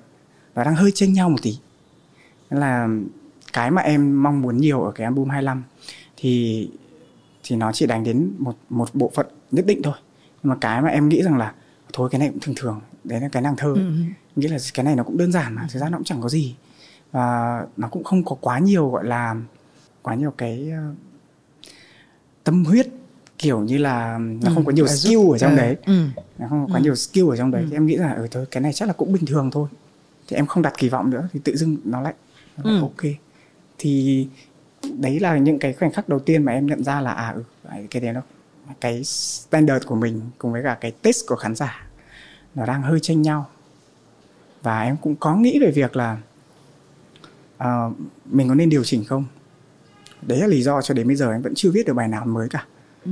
nó đang hơi chênh nhau một tí. Nên là cái mà em mong muốn nhiều ở cái album 25 thì thì nó chỉ đánh đến một một bộ phận nhất định thôi. Nhưng mà cái mà em nghĩ rằng là thôi cái này cũng thường thường đấy là cái nàng thơ ấy. Ừ. nghĩ là cái này nó cũng đơn giản mà thực ra nó cũng chẳng có gì. Và nó cũng không có quá nhiều gọi là quá nhiều cái ờ, tâm huyết kiểu như là nó không có nhiều là giúp- skill ở trong ừ, đấy. ừ. nó không có quá nhiều skill ở trong đấy. Thì em nghĩ là ừ thôi cái này chắc là cũng bình thường thôi. Thì em không đặt kỳ vọng nữa thì tự dưng nó lại, nó lại Ừ. ok. Thì đấy là những cái khoảnh khắc đầu tiên mà em nhận ra là à ừ cái đấy nó cái standard của mình cùng với cả cái taste của khán giả nó đang hơi chênh nhau và em cũng có nghĩ về việc là ờ, mình có nên điều chỉnh không đấy là lý do cho đến bây giờ em vẫn chưa viết được bài nào mới cả Ừ.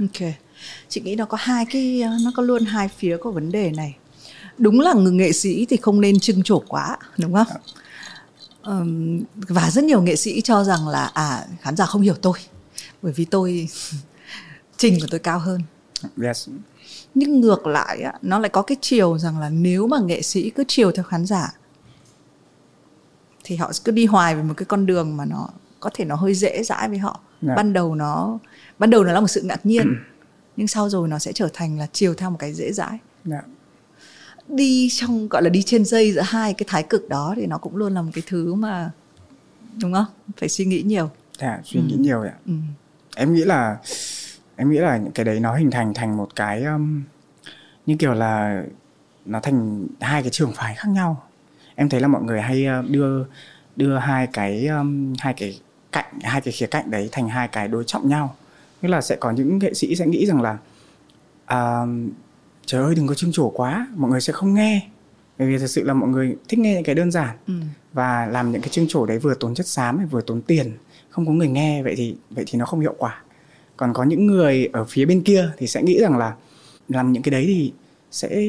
Ok. Chị nghĩ nó có hai cái nó có luôn hai phía của vấn đề này. Đúng là người nghệ sĩ thì không nên trưng trổ quá, đúng không? Ừm, và rất nhiều nghệ sĩ cho rằng là à khán giả không hiểu tôi bởi vì tôi trình của tôi cao hơn. yes. Nhưng ngược lại á, nó lại có cái chiều rằng là nếu mà nghệ sĩ cứ chiều theo khán giả thì họ cứ đi hoài về một cái con đường mà nó có thể nó hơi dễ dãi với họ. Dạ. Ban đầu nó ban đầu nó là một sự ngạc nhiên nhưng sau rồi nó sẽ trở thành là chiều theo một cái dễ dãi. Dạ. Đi trong gọi là đi trên dây giữa hai cái thái cực đó thì nó cũng luôn là một cái thứ mà đúng không? Phải suy nghĩ nhiều. Dạ, suy nghĩ nhiều ạ Ừ. em nghĩ là em nghĩ là những cái đấy nó hình thành thành một cái um, như kiểu là nó thành hai cái trường phái khác nhau. Em thấy là mọi người hay uh, đưa đưa hai cái um, hai cái cạnh hai cái khía cạnh đấy thành hai cái đối trọng nhau. Tức là sẽ có những nghệ sĩ sẽ nghĩ rằng là à, trời ơi đừng có trưng trổ quá mọi người sẽ không nghe. Bởi vì thật sự là mọi người thích nghe những cái đơn giản ừ. và làm những cái trưng trổ đấy vừa tốn chất xám vừa tốn tiền không có người nghe vậy thì vậy thì nó không hiệu quả còn có những người ở phía bên kia thì sẽ nghĩ rằng là làm những cái đấy thì sẽ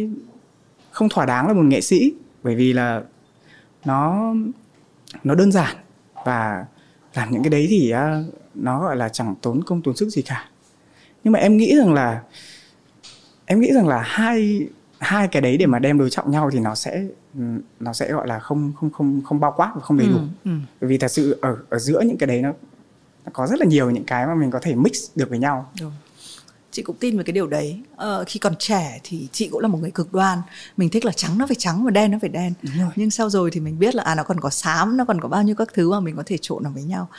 không thỏa đáng là một nghệ sĩ bởi vì là nó nó đơn giản và làm những cái đấy thì uh, nó gọi là chẳng tốn công tốn sức gì cả nhưng mà em nghĩ rằng là em nghĩ rằng là hai hai cái đấy để mà đem đối trọng nhau thì nó sẽ nó sẽ gọi là không không không không bao quát và không đầy đủ ừ, ừ. bởi vì thật sự ở ở giữa những cái đấy nó, nó có rất là nhiều những cái mà mình có thể mix được với nhau. Đúng chị cũng tin về cái điều đấy. Ờ, khi còn trẻ thì chị cũng là một người cực đoan. Mình thích là trắng nó phải trắng và đen nó phải đen. Nhưng sau rồi thì mình biết là à nó còn có xám nó còn có bao nhiêu các thứ mà mình có thể trộn nó với nhau.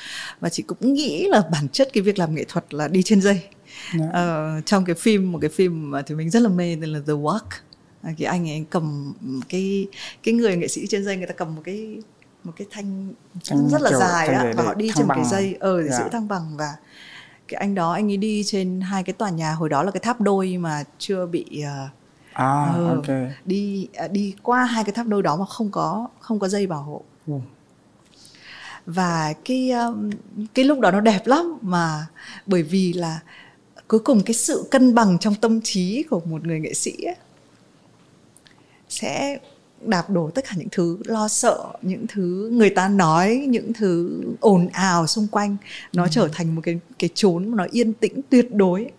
Và chị cũng nghĩ là bản chất cái việc làm nghệ thuật là đi trên dây. Yeah. Dạ. ờ, trong cái phim một cái phim mà thì mình rất là mê tên là The Walk. À, cái anh ấy cầm cái cái người nghệ sĩ trên dây người ta cầm một cái một cái thanh, thanh rất là dài á và họ đi trên một cái dây ờ để yeah. giữ dạ. thăng bằng và cái anh đó anh ấy đi trên hai cái tòa nhà hồi đó là cái tháp đôi mà chưa bị uh, à, uh, okay. đi uh, đi qua hai cái tháp đôi đó mà không có không có dây bảo hộ ừ. và cái cái lúc đó nó đẹp lắm mà bởi vì là cuối cùng cái sự cân bằng trong tâm trí của một người nghệ sĩ ấy, sẽ đạp đổ tất cả những thứ lo sợ những thứ người ta nói những thứ ồn ào xung quanh nó ừ. trở thành một cái cái chốn mà nó yên tĩnh tuyệt đối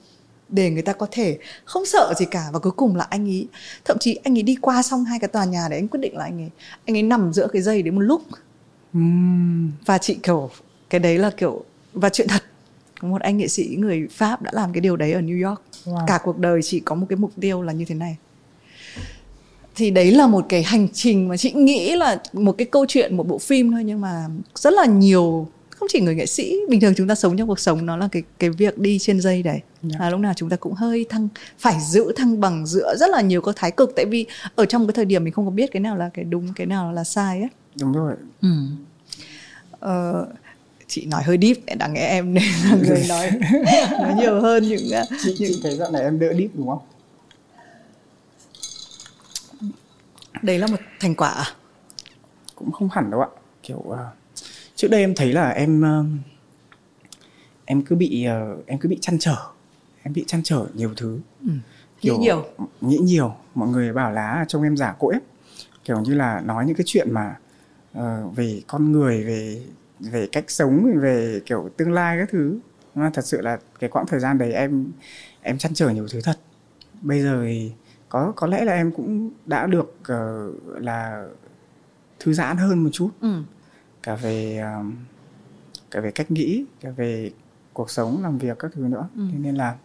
để người ta có thể không sợ gì cả và cuối cùng là anh ấy thậm chí anh ấy đi qua xong hai cái tòa nhà để anh quyết định là anh ấy anh ấy nằm giữa cái dây đấy một lúc uhm. và chị kiểu cái đấy là kiểu và chuyện thật một anh nghệ sĩ người pháp đã làm cái điều đấy ở New York wow. cả cuộc đời chị có một cái mục tiêu là như thế này thì đấy là một cái hành trình mà chị nghĩ là một cái câu chuyện một bộ phim thôi nhưng mà rất là nhiều không chỉ người nghệ sĩ bình thường chúng ta sống trong cuộc sống nó là cái cái việc đi trên dây đấy yeah. Dạ. à, lúc nào chúng ta cũng hơi thăng phải giữ thăng bằng giữa rất là nhiều các thái cực tại vì ở trong cái thời điểm mình không có biết cái nào là cái đúng cái nào là sai ấy đúng rồi ừ. ờ, chị nói hơi deep đáng nghe em nên là người nói nói nhiều hơn những chị, những... chị thấy dạo này em đỡ deep đúng không đấy là một thành quả à? cũng không hẳn đâu ạ. Kiểu uh, trước đây em thấy là em uh, em cứ bị uh, em cứ bị chăn trở. Em bị chăn trở nhiều thứ. Ừ. kiểu, nghĩ nhiều. nghĩ nhiều. Mọi người bảo là trông em giả cỗi kiểu như là nói những cái chuyện mà uh, về con người về về cách sống về kiểu tương lai các thứ. Thật sự là cái quãng thời gian đấy em em chăn trở nhiều thứ thật. Bây giờ thì có có lẽ là em cũng đã được uh, là thư giãn hơn một chút ừ. cả về um, cả về cách nghĩ cả về cuộc sống làm việc các thứ nữa ừ. nên là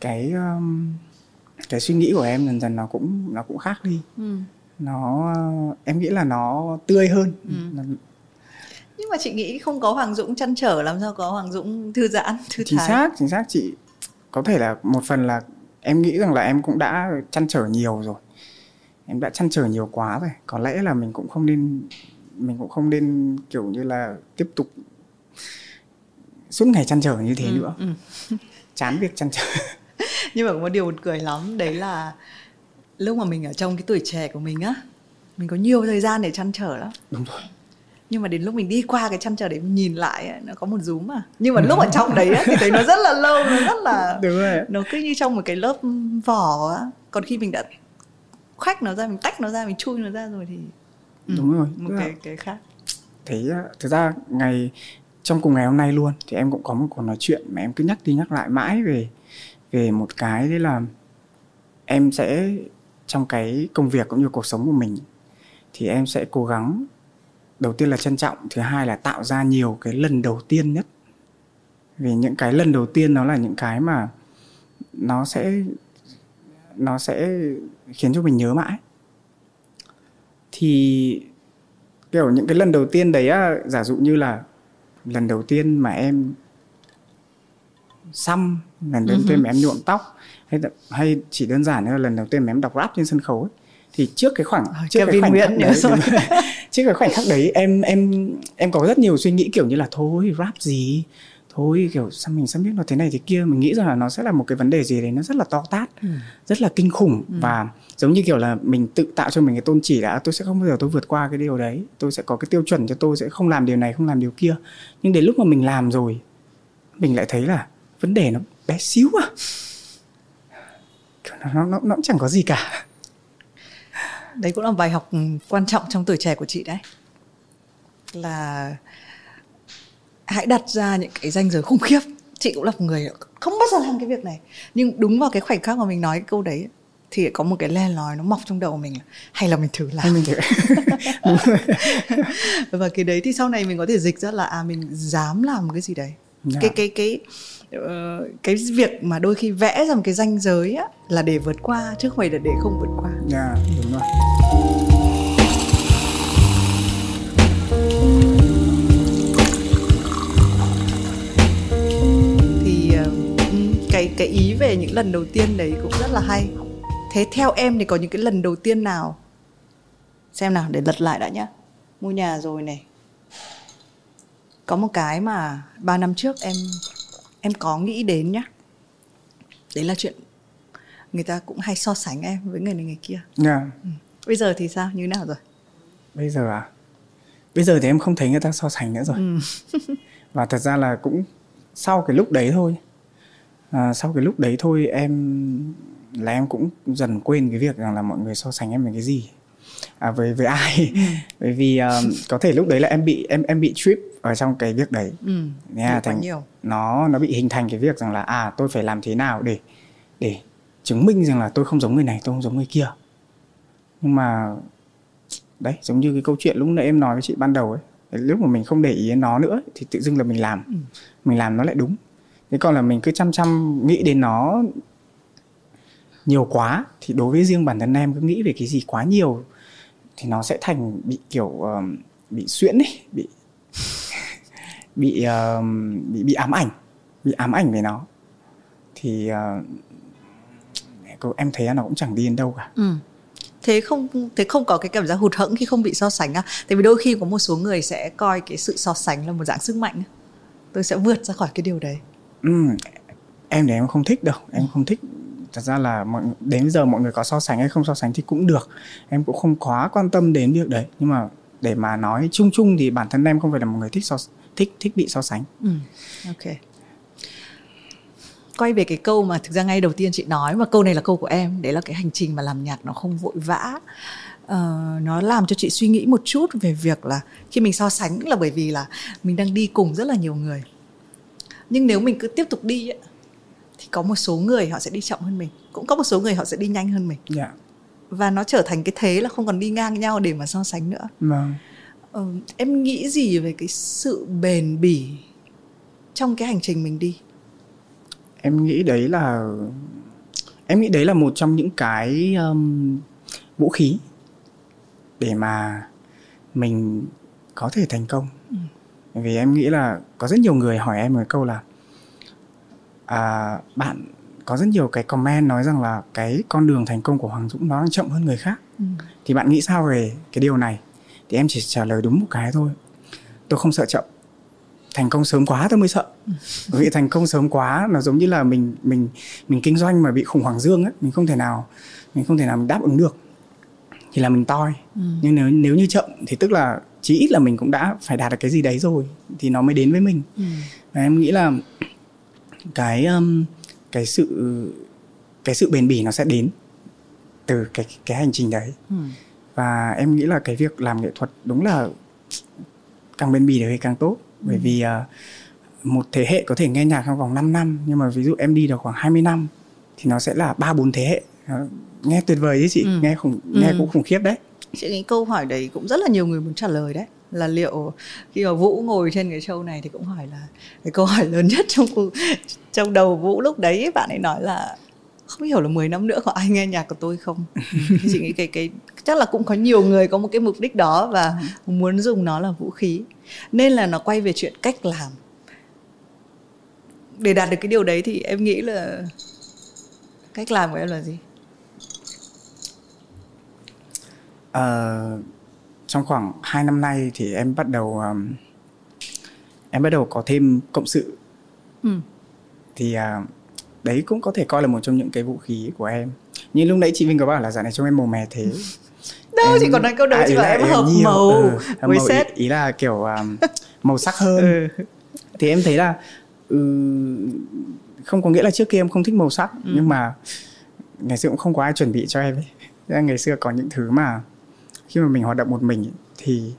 cái um, cái suy nghĩ của em dần dần nó cũng nó cũng khác đi ừ. nó em nghĩ là nó tươi hơn ừ. nhưng mà chị nghĩ không có Hoàng Dũng chăn trở làm sao có Hoàng Dũng thư giãn thư chính thái xác chính xác chị có thể là một phần là em nghĩ rằng là em cũng đã chăn trở nhiều rồi. Em đã chăn trở nhiều quá rồi. Có lẽ là mình cũng không nên mình cũng không nên kiểu như là tiếp tục suốt ngày chăn trở như thế ừ, nữa. ừ. chán việc chăn trở. Nhưng mà có một điều buồn cười lắm đấy là lúc mà mình ở trong cái tuổi trẻ của mình á mình có nhiều thời gian để chăn trở lắm. Đúng rồi nhưng mà đến lúc mình đi qua cái chăn trở để mình nhìn lại ấy, nó có một rúm mà. Nhưng mà lúc ở trong đấy ấy, thì thấy nó rất là lâu nó rất là đúng rồi nó cứ như trong một cái lớp vỏ á. Còn khi mình đã khoách nó ra mình tách nó ra mình chui nó ra rồi thì ừ, đúng rồi. một cái cái khác. Thế thực ra ngày trong cùng ngày hôm nay luôn thì em cũng có một cuộc nói chuyện mà em cứ nhắc đi nhắc lại mãi về về một cái đấy là em sẽ trong cái công việc cũng như cuộc sống của mình thì em sẽ cố gắng đầu tiên là trân trọng thứ hai là tạo ra nhiều cái lần đầu tiên nhất. Vì những cái lần đầu tiên nó là những cái mà nó sẽ nó sẽ khiến cho mình nhớ mãi. Thì kiểu những cái lần đầu tiên đấy á giả dụ như là lần đầu tiên mà em xăm lần đầu tiên mà em nhuộm tóc hay hay chỉ đơn giản là lần đầu tiên mà em đọc rap trên sân khấu ấy, thì trước cái khoảng trước cái khoảnh khắc đấy, rồi. trước cái khoảnh khắc đấy em em em có rất nhiều suy nghĩ kiểu như là thôi rap gì? Thôi kiểu sao mình sắp biết nó thế này thế kia? Mình nghĩ rằng là nó sẽ là một cái vấn đề gì đấy nó rất là to tát ừ. rất là kinh khủng. Ừ. và giống như kiểu là mình tự tạo cho mình cái tôn chỉ đã tôi sẽ không bao giờ tôi vượt qua cái điều đấy. Tôi sẽ có cái tiêu chuẩn cho tôi sẽ không làm điều này không làm điều kia. Nhưng đến lúc mà mình làm rồi mình lại thấy là vấn đề nó bé xíu à. Nó nó nó, nó chẳng có gì cả đấy cũng là bài học quan trọng trong tuổi trẻ của chị đấy là hãy đặt ra những cái danh giới khủng khiếp chị cũng là một người không bao giờ làm cái việc này nhưng đúng vào cái khoảnh khắc mà mình nói cái câu đấy thì có một cái le lói nó mọc trong đầu mình hay là mình thử làm mình thử. và cái đấy thì sau này mình có thể dịch ra là à mình dám làm cái gì đấy yeah. Dạ. cái cái cái cái việc mà đôi khi vẽ ra một cái ranh giới á là để vượt qua chứ không phải là để không vượt qua. Dạ, yeah, đúng rồi. cái cái ý về những lần đầu tiên đấy cũng rất là hay thế theo em thì có những cái lần đầu tiên nào xem nào để lật lại đã nhá mua nhà rồi này có một cái mà ba năm trước em em có nghĩ đến nhá. Đấy là chuyện người ta cũng hay so sánh em với người này người kia. Yeah. Ừ. bây giờ thì sao? Như nào rồi? Bây giờ à? Bây giờ thì em không thấy người ta so sánh nữa rồi. Ừ. và thật ra là cũng sau cái lúc đấy thôi. À, sau cái lúc đấy thôi em là em cũng dần quên cái việc rằng là mọi người so sánh em với cái gì. À, với với ai? Ừ. bởi vì um, có thể lúc đấy là em bị em em bị trip ở trong cái việc đấy ừ. nha thành nhiều. nó nó bị hình thành cái việc rằng là à tôi phải làm thế nào để để chứng minh rằng là tôi không giống người này tôi không giống người kia nhưng mà đấy giống như cái câu chuyện lúc nãy em nói với chị ban đầu ấy lúc mà mình không để ý đến nó nữa thì tự dưng là mình làm ừ. mình làm nó lại đúng thế còn là mình cứ chăm chăm nghĩ đến nó nhiều quá thì đối với riêng bản thân em cứ nghĩ về cái gì quá nhiều thì nó sẽ thành bị kiểu uh, bị xuyễn ấy bị bị, uh, bị bị ám ảnh bị ám ảnh về nó. Thì uh, em thấy nó cũng chẳng đi đến đâu cả. Ừ. thế không thế không có cái cảm giác hụt hẫng khi không bị so sánh à? Tại vì đôi khi có một số người sẽ coi cái sự so sánh là một dạng sức mạnh tôi sẽ vượt ra khỏi cái điều đấy. Ừ, em thì em không thích đâu. Em không thích. Thật ra là mọi, đến giờ mọi người có so sánh hay không so sánh thì cũng được. Em cũng không quá quan tâm đến việc đấy. Nhưng mà để mà nói chung chung thì bản thân em không phải là một người thích so thích thích bị so sánh ừ. ok quay về cái câu mà thực ra ngay đầu tiên chị nói mà câu này là câu của em đấy là cái hành trình mà làm nhạc nó không vội vã uh, nó làm cho chị suy nghĩ một chút về việc là khi mình so sánh là bởi vì là mình đang đi cùng rất là nhiều người nhưng nếu mình cứ tiếp tục đi ấy, thì có một số người họ sẽ đi chậm hơn mình cũng có một số người họ sẽ đi nhanh hơn mình yeah. Dạ. và nó trở thành cái thế là không còn đi ngang nhau để mà so sánh nữa vâng. Ờ, em nghĩ gì về cái sự bền bỉ trong cái hành trình mình đi? Em nghĩ đấy là em nghĩ đấy là một trong những cái um, vũ khí để mà mình có thể thành công. Ừ. Vì em nghĩ là có rất nhiều người hỏi em một câu là à, bạn có rất nhiều cái comment nói rằng là cái con đường thành công của Hoàng Dũng nó đang chậm hơn người khác. Ừ. thì bạn nghĩ sao về cái điều này thì em chỉ trả lời đúng một cái thôi. Tôi không sợ chậm. Thành công sớm quá tôi mới sợ. Bởi vì thành công sớm quá nó giống như là mình mình mình kinh doanh mà bị khủng hoảng dương ấy mình không thể nào mình không thể nào mình đáp ứng được. Thì là mình toi. Ừ. nhưng nếu nếu như chậm thì tức là chí ít là mình cũng đã phải đạt được cái gì đấy rồi thì nó mới đến với mình. Ừ. và em nghĩ là cái um, cái sự cái sự bền bỉ nó sẽ đến từ cái cái hành trình đấy. Ừ. và em nghĩ là cái việc làm nghệ thuật đúng là càng bền bỉ thì càng tốt ừ. bởi vì uh, một thế hệ có thể nghe nhạc trong vòng 5 năm nhưng mà ví dụ em đi được khoảng 20 năm thì nó sẽ là ba bốn thế hệ nghe tuyệt vời đấy chị ừ. nghe khủng nghe ừ. cũng khủng khiếp đấy chị nghĩ câu hỏi đấy cũng rất là nhiều người muốn trả lời đấy là liệu khi mà vũ ngồi trên cái show này thì cũng hỏi là cái câu hỏi lớn nhất trong trong đầu vũ lúc đấy bạn ấy nói là không hiểu là 10 năm nữa có ai nghe nhạc của tôi không? Chị nghĩ cái cái chắc là cũng có nhiều người có một cái mục đích đó và ừ. muốn dùng nó là vũ khí. Nên là nó quay về chuyện cách làm. Để đạt được cái điều đấy thì em nghĩ là cách làm của em là gì? Uh, trong khoảng 2 năm nay thì em bắt đầu um, em bắt đầu có thêm cộng sự. Ừ. thì uh, đấy cũng có thể coi là một trong những cái vũ khí của em. Như lúc nãy chị Vinh có bảo là dạo này trông em màu mè thế. Đâu em, chị còn nói câu đấy à, chị bảo em hợp nhiều, màu ừ, với màu set. ý, ý là kiểu um, màu sắc hơn. Ừ. thì em thấy là ừ, không có nghĩa là trước kia em không thích màu sắc ừ. nhưng mà ngày xưa cũng không có ai chuẩn bị cho em ấy. Ngày xưa có những thứ mà khi mà mình hoạt động một mình thì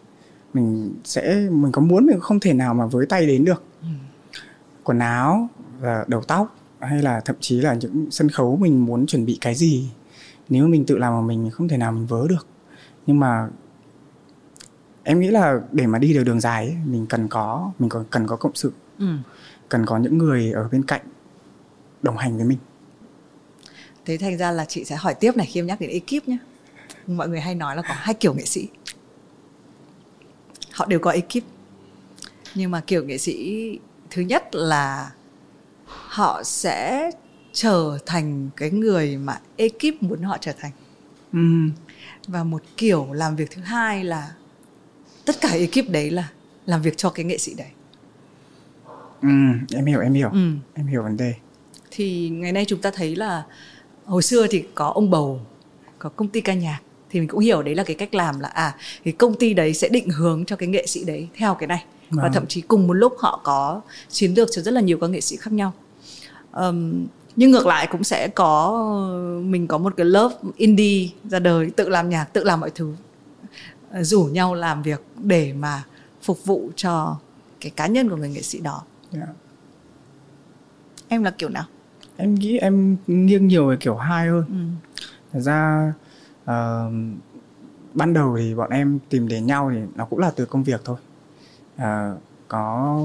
mình sẽ mình có muốn mình không thể nào mà với tay đến được. Ừ. quần áo và đầu tóc hay là thậm chí là những sân khấu mình muốn chuẩn bị cái gì. Nếu mình tự làm mà mình không thể nào mình vớ được. Nhưng mà em nghĩ là để mà đi được đường dài ấy, mình cần có mình còn cần có cộng sự. Ừ. cần có những người ở bên cạnh đồng hành với mình. Thế thành ra là chị sẽ hỏi tiếp này khi em nhắc đến ekip nhé mọi người hay nói là có hai kiểu nghệ sĩ. Họ đều có ekip. Nhưng mà kiểu nghệ sĩ thứ nhất là họ sẽ trở thành cái người mà ekip muốn họ trở thành. Ừ. và một kiểu làm việc thứ hai là tất cả ekip đấy là làm việc cho cái nghệ sĩ đấy. Ừ em hiểu em hiểu. Ừ. em hiểu vấn đề. Thì ngày nay chúng ta thấy là hồi xưa thì có ông bầu có công ty ca nhạc. Thì mình cũng hiểu đấy là cái cách làm là à cái công ty đấy sẽ định hướng cho cái nghệ sĩ đấy theo cái này. Và vâng. thậm chí cùng một lúc họ có chiến lược cho rất là nhiều các nghệ sĩ khác nhau um, nhưng ngược lại cũng sẽ có mình có một cái lớp indie ra đời tự làm nhạc tự làm mọi thứ rủ nhau làm việc để mà phục vụ cho cái cá nhân của người nghệ sĩ đó yeah. Dạ. em là kiểu nào em nghĩ em nghiêng nhiều về kiểu hai hơn ừ. thật ra uh, ban đầu thì bọn em tìm đến nhau thì nó cũng là từ công việc thôi uh, có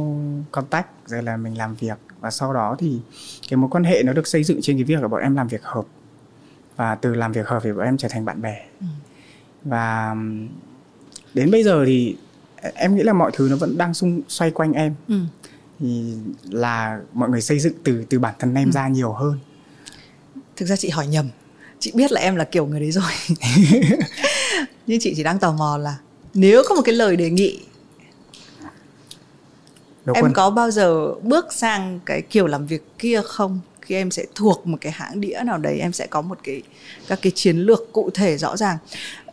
contact rồi là mình làm việc và sau đó thì cái mối quan hệ nó được xây dựng trên cái việc là bọn em làm việc hợp và từ làm việc hợp thì bọn em trở thành bạn bè ừ. và đến bây giờ thì em nghĩ là mọi thứ nó vẫn đang xung xoay quanh em ừ. thì là mọi người xây dựng từ từ bản thân em ừ. ra nhiều hơn thực ra chị hỏi nhầm chị biết là em là kiểu người đấy rồi nhưng chị chỉ đang tò mò là nếu có một cái lời đề nghị Đâu em quân. có bao giờ bước sang cái kiểu làm việc kia không khi em sẽ thuộc một cái hãng đĩa nào đấy em sẽ có một cái các cái chiến lược cụ thể rõ ràng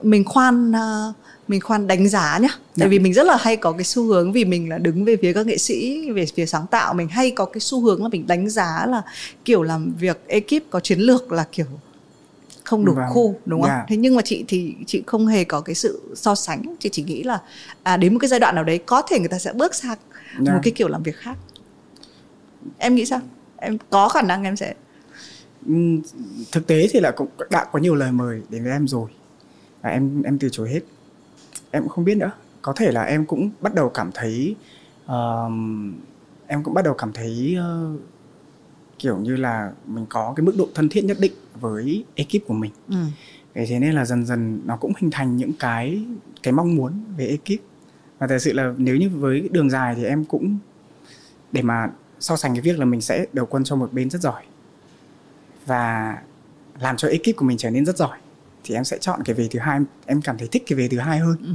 mình khoan uh, mình khoan đánh giá nhá tại dạ. vì mình rất là hay có cái xu hướng vì mình là đứng về phía các nghệ sĩ về phía sáng tạo mình hay có cái xu hướng là mình đánh giá là kiểu làm việc ekip có chiến lược là kiểu không đủ vâng. khu đúng không? Yeah. Dạ. Thế nhưng mà chị thì chị không hề có cái sự so sánh, chị chỉ nghĩ là à đến một cái giai đoạn nào đấy có thể người ta sẽ bước sang yeah. một cái kiểu làm việc khác. Em nghĩ sao? Em có khả năng em sẽ thực tế thì là cũng đã có nhiều lời mời đến với em rồi và em em từ chối hết em cũng không biết nữa có thể là em cũng bắt đầu cảm thấy uh, em cũng bắt đầu cảm thấy uh, kiểu như là mình có cái mức độ thân thiết nhất định với ekip của mình ừ. thế nên là dần dần nó cũng hình thành những cái cái mong muốn về ekip và thật sự là nếu như với đường dài thì em cũng để mà so sánh cái việc là mình sẽ đầu quân cho một bên rất giỏi và làm cho ekip của mình trở nên rất giỏi thì em sẽ chọn cái về thứ hai. Em cảm thấy thích cái về thứ hai hơn. Ừ.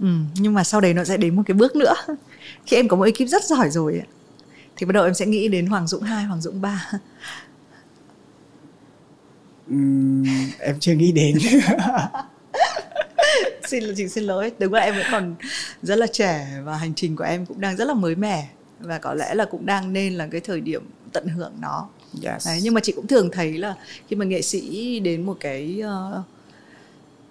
Ừ, nhưng mà sau đấy nó sẽ đến một cái bước nữa. Khi em có một ekip rất giỏi rồi thì bắt đầu em sẽ nghĩ đến Hoàng Dũng 2, Hoàng Dũng 3 uhm, em chưa nghĩ đến xin chị xin lỗi đúng là em vẫn còn rất là trẻ và hành trình của em cũng đang rất là mới mẻ và có lẽ là cũng đang nên là cái thời điểm tận hưởng nó yes. Đấy, nhưng mà chị cũng thường thấy là khi mà nghệ sĩ đến một cái uh,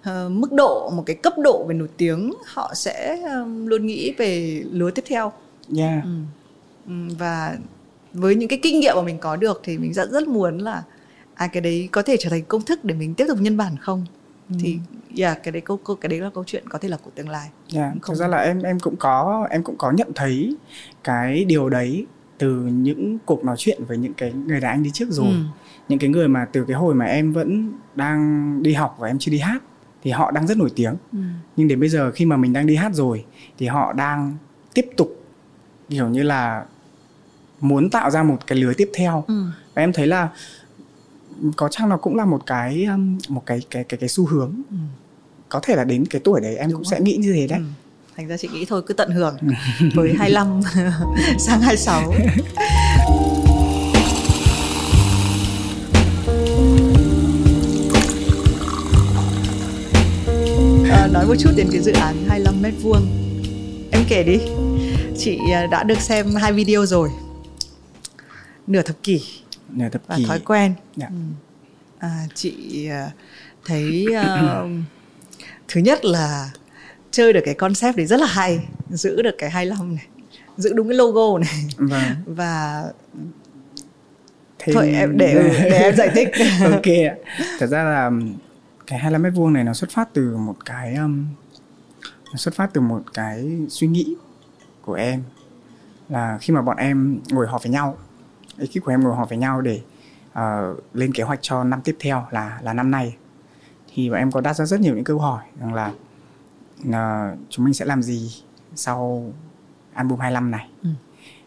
uh, mức độ một cái cấp độ về nổi tiếng họ sẽ um, luôn nghĩ về lứa tiếp theo yeah. ừ. Ừ, và với những cái kinh nghiệm mà mình có được thì mình rất rất muốn là à cái đấy có thể trở thành công thức để mình tiếp tục nhân bản không ừ. thì yeah, cái đấy câu cái đấy là câu chuyện có thể là của tương lai yeah, không thực ra là em em cũng có em cũng có nhận thấy cái điều đấy từ những cuộc nói chuyện với những cái người đàn anh đi trước rồi ừ. những cái người mà từ cái hồi mà em vẫn đang đi học và em chưa đi hát thì họ đang rất nổi tiếng ừ. nhưng đến bây giờ khi mà mình đang đi hát rồi thì họ đang tiếp tục kiểu như là muốn tạo ra một cái lưới tiếp theo ừ. và em thấy là có chăng nó cũng là một cái um, một cái cái cái cái xu hướng? Ừ. có thể là đến cái tuổi đấy em Đúng cũng rồi. sẽ nghĩ như thế đấy. Ừ. thành ra chị nghĩ thôi cứ tận hưởng với 25 sang 26 à, nói một chút đến cái dự án 25 mét vuông. Em kể đi. Chị à, đã được xem hai video rồi. Nửa thập kỷ nửa thập và kỷ. thói quen. Dạ. ừ. à, chị à, thấy à, thứ nhất là chơi được cái concept đấy rất là hay giữ được cái 25 này giữ đúng cái logo này. Vâng. Và thêm... thôi em để để em giải thích. Ok thật ra là cái 25 mét vuông này nó xuất phát từ một cái um, nó xuất phát từ một cái suy nghĩ của em là khi mà bọn em ngồi họp với nhau ekip của em ngồi họp với nhau để uh, lên kế hoạch cho năm tiếp theo là là năm nay. Thì bọn em có đặt ra rất nhiều những câu hỏi rằng là uh, chúng mình sẽ làm gì sau album 25 này? Ừ.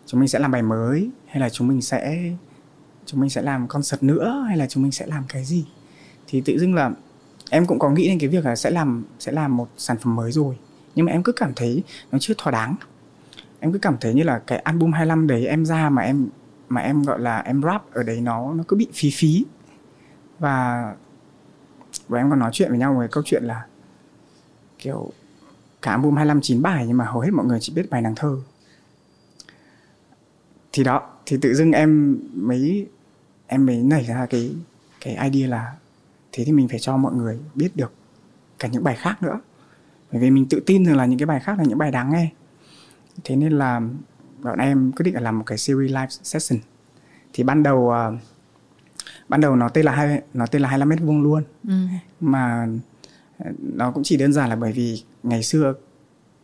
chúng mình sẽ làm bài mới hay là chúng mình sẽ chúng mình sẽ làm concert nữa hay là chúng mình sẽ làm cái gì? Thì tự dưng là em cũng có nghĩ đến cái việc là sẽ làm sẽ làm một sản phẩm mới rồi. Nhưng mà em cứ cảm thấy nó chưa thỏa đáng. Em cứ cảm thấy như là cái album 25 đấy em ra mà em mà em gọi là em rap ở đấy nó nó cứ bị phí phí. Và và em còn nói chuyện với nhau về câu chuyện là kiểu cả album 25 chín bài nhưng mà hầu hết mọi người chỉ biết bài nàng thơ. Thì đó, thì tự dưng em mới em mới nảy ra cái cái idea là thế thì mình phải cho mọi người biết được cả những bài khác nữa. Bởi vì mình tự tin rằng là những cái bài khác là những bài đáng nghe. Thế nên là bọn em quyết định là làm một cái series live session thì ban đầu uh, ban đầu nó tên là hai nó tên là 25 mét vuông luôn ừ. mà ờ, nó cũng chỉ đơn giản là bởi vì ngày xưa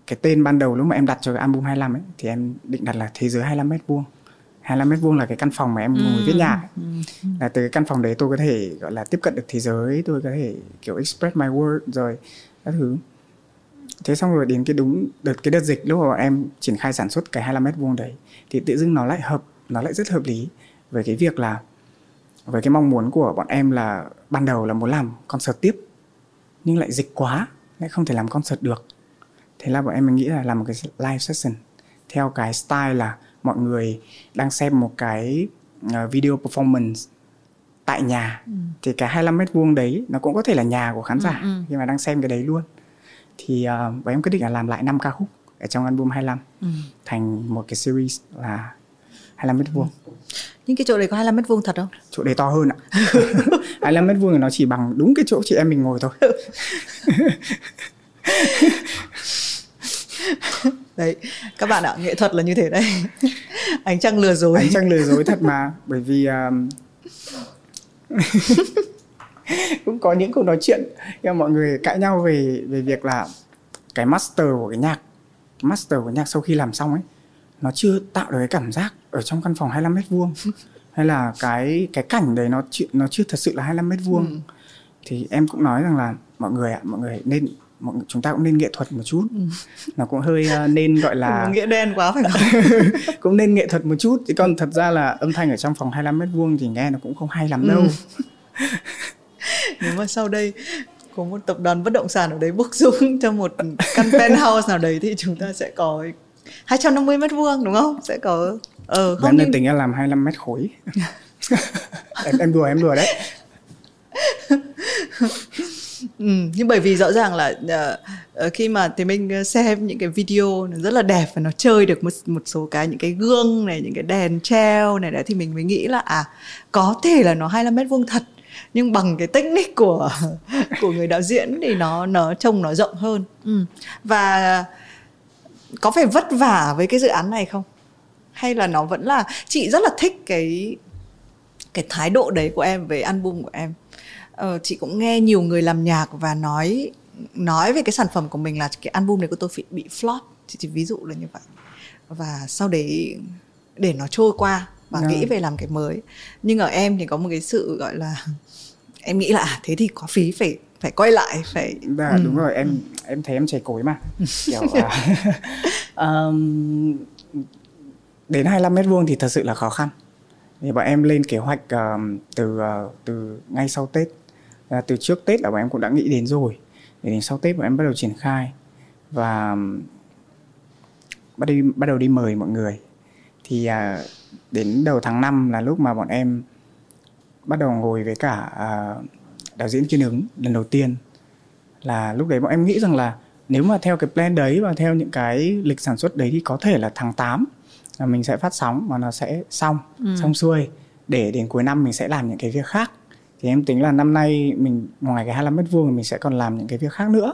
cái tên ban đầu lúc mà em đặt cho cái album 25 ấy thì em định đặt là thế giới 25 mét vuông 25 mét vuông là cái căn phòng mà em ngồi viết nhạc. Ừ. là từ cái căn phòng đấy tôi có thể gọi là tiếp cận được thế giới tôi có thể kiểu express my word rồi các thứ thế xong rồi đến cái đúng đợt cái đợt dịch lúc mà bọn em triển khai sản xuất cái 25 mét vuông đấy thì tự dưng nó lại hợp nó lại rất hợp lý với cái việc là với cái mong muốn của bọn em là ban đầu là muốn làm concert tiếp nhưng lại dịch quá lại không thể làm concert được thế là bọn em mới nghĩ là làm một cái live session theo cái style là mọi người đang xem một cái uh, video performance tại nhà Ừ. thì cái 25 mét vuông đấy nó cũng có thể là nhà của khán giả Ừ, ừ. khi mà đang xem cái đấy luôn thì uh, bọn em quyết định là làm lại 5 ca khúc ở trong album 25 Ừ. thành một cái series là 25 mét vuông. Nhưng cái chỗ đấy có 25 mét vuông thật không? Chỗ đấy to hơn ạ. 25 mét vuông thì nó chỉ bằng đúng cái chỗ chị em mình ngồi thôi. Đấy các bạn ạ nghệ thuật là như thế đấy. Ánh trăng lừa dối. Ánh trăng lừa dối thật mà bởi vì um, cũng có những cuộc nói chuyện nhưng mọi người cãi nhau về về việc là cái master của cái nhạc master của nhạc sau khi làm xong ấy nó chưa tạo được cái cảm giác ở trong căn phòng 25 mét vuông. Hay là cái cái cảnh đấy nó chưa, nó chưa thật sự là 25 mét vuông. Ừ. thì em cũng nói rằng là mọi người ạ mọi người nên mọi người, chúng ta cũng nên nghệ thuật một chút. Nó cũng hơi uh, nên gọi là nghĩa đen quá phải không? Cũng nên nghệ thuật một chút. Chứ còn thật ra là âm thanh ở trong phòng 25 mét vuông thì nghe nó cũng không hay lắm đâu nếu mà sau đây có một tập đoàn bất động sản ở đấy book dung cho một căn penthouse nào đấy thì chúng ta sẽ có 250 mét vuông đúng không? Sẽ có ờ không em đang nhưng tính là làm 25 mét khối. Em, em đùa em đùa đấy. Ừ, nhưng bởi vì rõ ràng là ờ, ờ, khi mà thì mình xem những cái video nó rất là đẹp và nó chơi được một một số cái những cái gương này những cái đèn treo này đấy thì mình mới nghĩ là à có thể là nó 25 mét vuông thật nhưng bằng cái technique của của người đạo diễn thì nó nó trông nó rộng hơn. Ừ. và có phải vất vả với cái dự án này không? Hay là nó vẫn là chị rất là thích cái cái thái độ đấy của em về album của em? Ờ, chị cũng nghe nhiều người làm nhạc và nói nói về cái sản phẩm của mình là cái album này của tôi bị, bị flop. Chị chỉ ví dụ là như vậy. Và sau đấy để nó trôi qua và Dạ. nghĩ về làm cái mới. Nhưng ở em thì có một cái sự gọi là em nghĩ là à, thế thì có phí phải phải quay lại phải Dạ, đúng rồi em em thấy em chảy cối mà. Kiểu à, um, đến 25 mét vuông thì thật sự là khó khăn. Thì bọn em lên kế hoạch um, từ uh, từ ngay sau Tết. À, từ trước Tết là bọn em cũng đã nghĩ đến rồi. Để đến sau Tết bọn em bắt đầu triển khai. Và um, bắt đi bắt đầu đi mời mọi người. Thì à, đến đầu tháng 5 là lúc mà bọn em bắt đầu ngồi với cả à, đạo diễn kiên ứng lần đầu tiên. Là lúc đấy bọn em nghĩ rằng là nếu mà theo cái plan đấy và theo những cái lịch sản xuất đấy thì có thể là tháng 8 là mình sẽ phát sóng và nó sẽ xong ừ. xong xuôi. Để đến cuối năm mình sẽ làm những cái việc khác. Thì em tính là năm nay mình ngoài cái 25 mét vuông mình sẽ còn làm những cái việc khác nữa.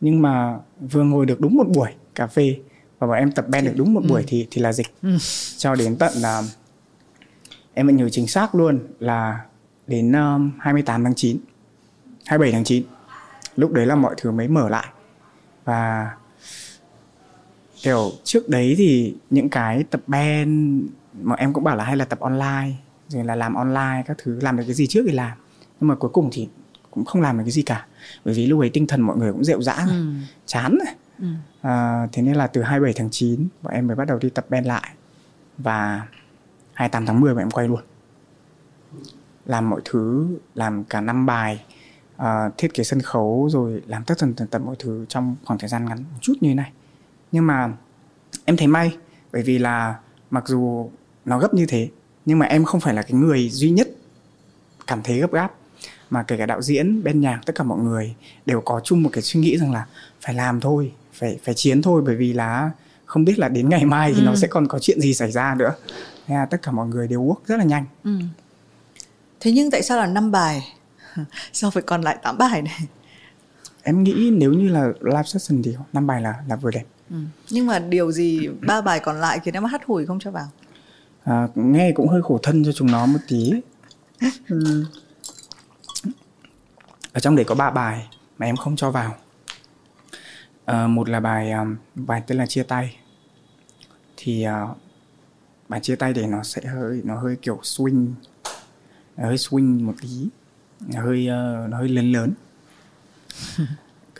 Nhưng mà vừa ngồi được đúng một buổi cà phê và bọn em tập band được đúng một ừ. buổi thì thì là dịch ừ. cho đến tận là em vẫn nhớ chính xác luôn là đến um, 28 tháng 9 27 tháng 9 lúc đấy là mọi thứ mới mở lại và kiểu trước đấy thì những cái tập band mà em cũng bảo là hay là tập online rồi là làm online các thứ làm được cái gì trước thì làm nhưng mà cuối cùng thì cũng không làm được cái gì cả bởi vì lúc ấy tinh thần mọi người cũng rệu rã ừ. chán rồi ừ. à, thế nên là từ 27 tháng 9 bọn em mới bắt đầu đi tập band lại. Và 28 tháng 10 bọn em quay luôn. Làm mọi thứ làm cả năm bài uh, thiết kế sân khấu rồi làm tất tần tần tật mọi thứ trong khoảng thời gian ngắn một chút như thế này. Nhưng mà em thấy may bởi vì là mặc dù nó gấp như thế nhưng mà em không phải là cái người duy nhất cảm thấy gấp gáp. Mà kể cả đạo diễn bên nhạc tất cả mọi người đều có chung một cái suy nghĩ rằng là phải làm thôi phải phải chiến thôi bởi vì là không biết là đến ngày mai thì ừ. nó sẽ còn có chuyện gì xảy ra nữa. Thế là tất cả mọi người đều work rất là nhanh. Ừ. thế nhưng tại sao là năm bài? Sao phải còn lại 8 bài này? Em nghĩ nếu như là live session thì năm bài là là vừa đẹp. Ừ. nhưng mà điều gì ba bài còn lại khiến em hắt hủi không cho vào? À, nghe cũng hơi khổ thân cho chúng nó một tí. Ừ. ở trong đấy có ba bài mà em không cho vào à, một là bài um, bài tên là chia tay. Thì uh, bài chia tay để nó sẽ hơi nó hơi kiểu swing nó hơi swing một tí nó hơi uh, nó hơi lớn lớn.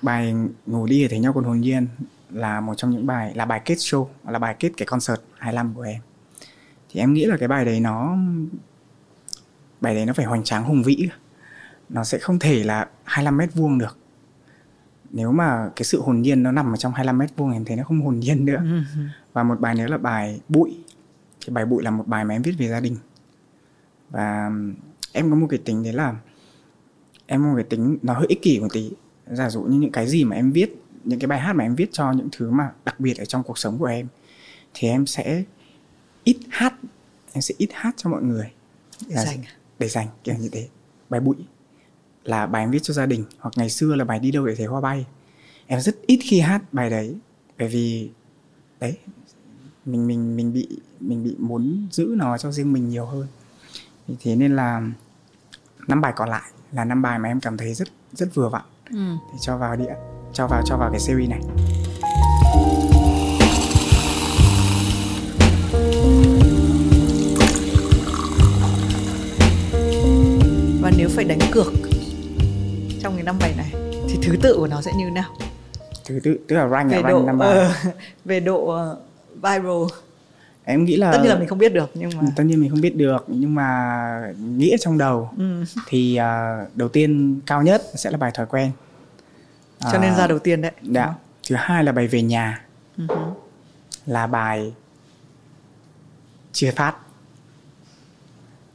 Bài ngủ đi để thấy nhau còn hồn nhiên là một trong những bài là bài kết show là bài kết cái concert 25 của em. Thì em nghĩ là cái bài đấy nó bài đấy nó phải hoành tráng hùng vĩ. Nó sẽ không thể là 25 mét vuông được nếu mà cái sự hồn nhiên nó nằm ở trong 25 mét vuông em thấy nó không hồn nhiên nữa. Ừ. và một bài nữa là bài bụi. Thì bài bụi là một bài mà em viết về gia đình. Và em có một cái tính đấy là em có một cái tính nó hơi ích kỷ một tí. Giả dụ như những cái gì mà em viết những cái bài hát mà em viết cho những thứ mà đặc biệt ở trong cuộc sống của em thì em sẽ ít hát em sẽ ít hát cho mọi người. Để dành để dành kiểu như thế. Bài bụi là bài em viết cho gia đình hoặc ngày xưa là bài đi đâu để thấy hoa bay. Em rất ít khi hát bài đấy bởi vì đấy mình mình mình bị mình bị muốn giữ nó cho riêng mình nhiều hơn. Thế nên là năm bài còn lại là năm bài mà em cảm thấy rất rất vừa vặn. Ừ. thì cho vào đi cho vào cho vào cái series này. Và nếu phải đánh cược trong cái năm bài này thì thứ tự của nó sẽ như nào? Thứ tự tức là rank về là rank năm bài uh, về độ uh, viral. Em nghĩ là tất nhiên là mình không biết được nhưng mà tất nhiên mình không biết được nhưng mà nghĩ trong đầu ừ. thì uh, đầu tiên cao nhất sẽ là bài thói quen. Cho nên ra đầu tiên đấy dạ. thứ hai là bài về nhà. Uh-huh. là bài chia phát.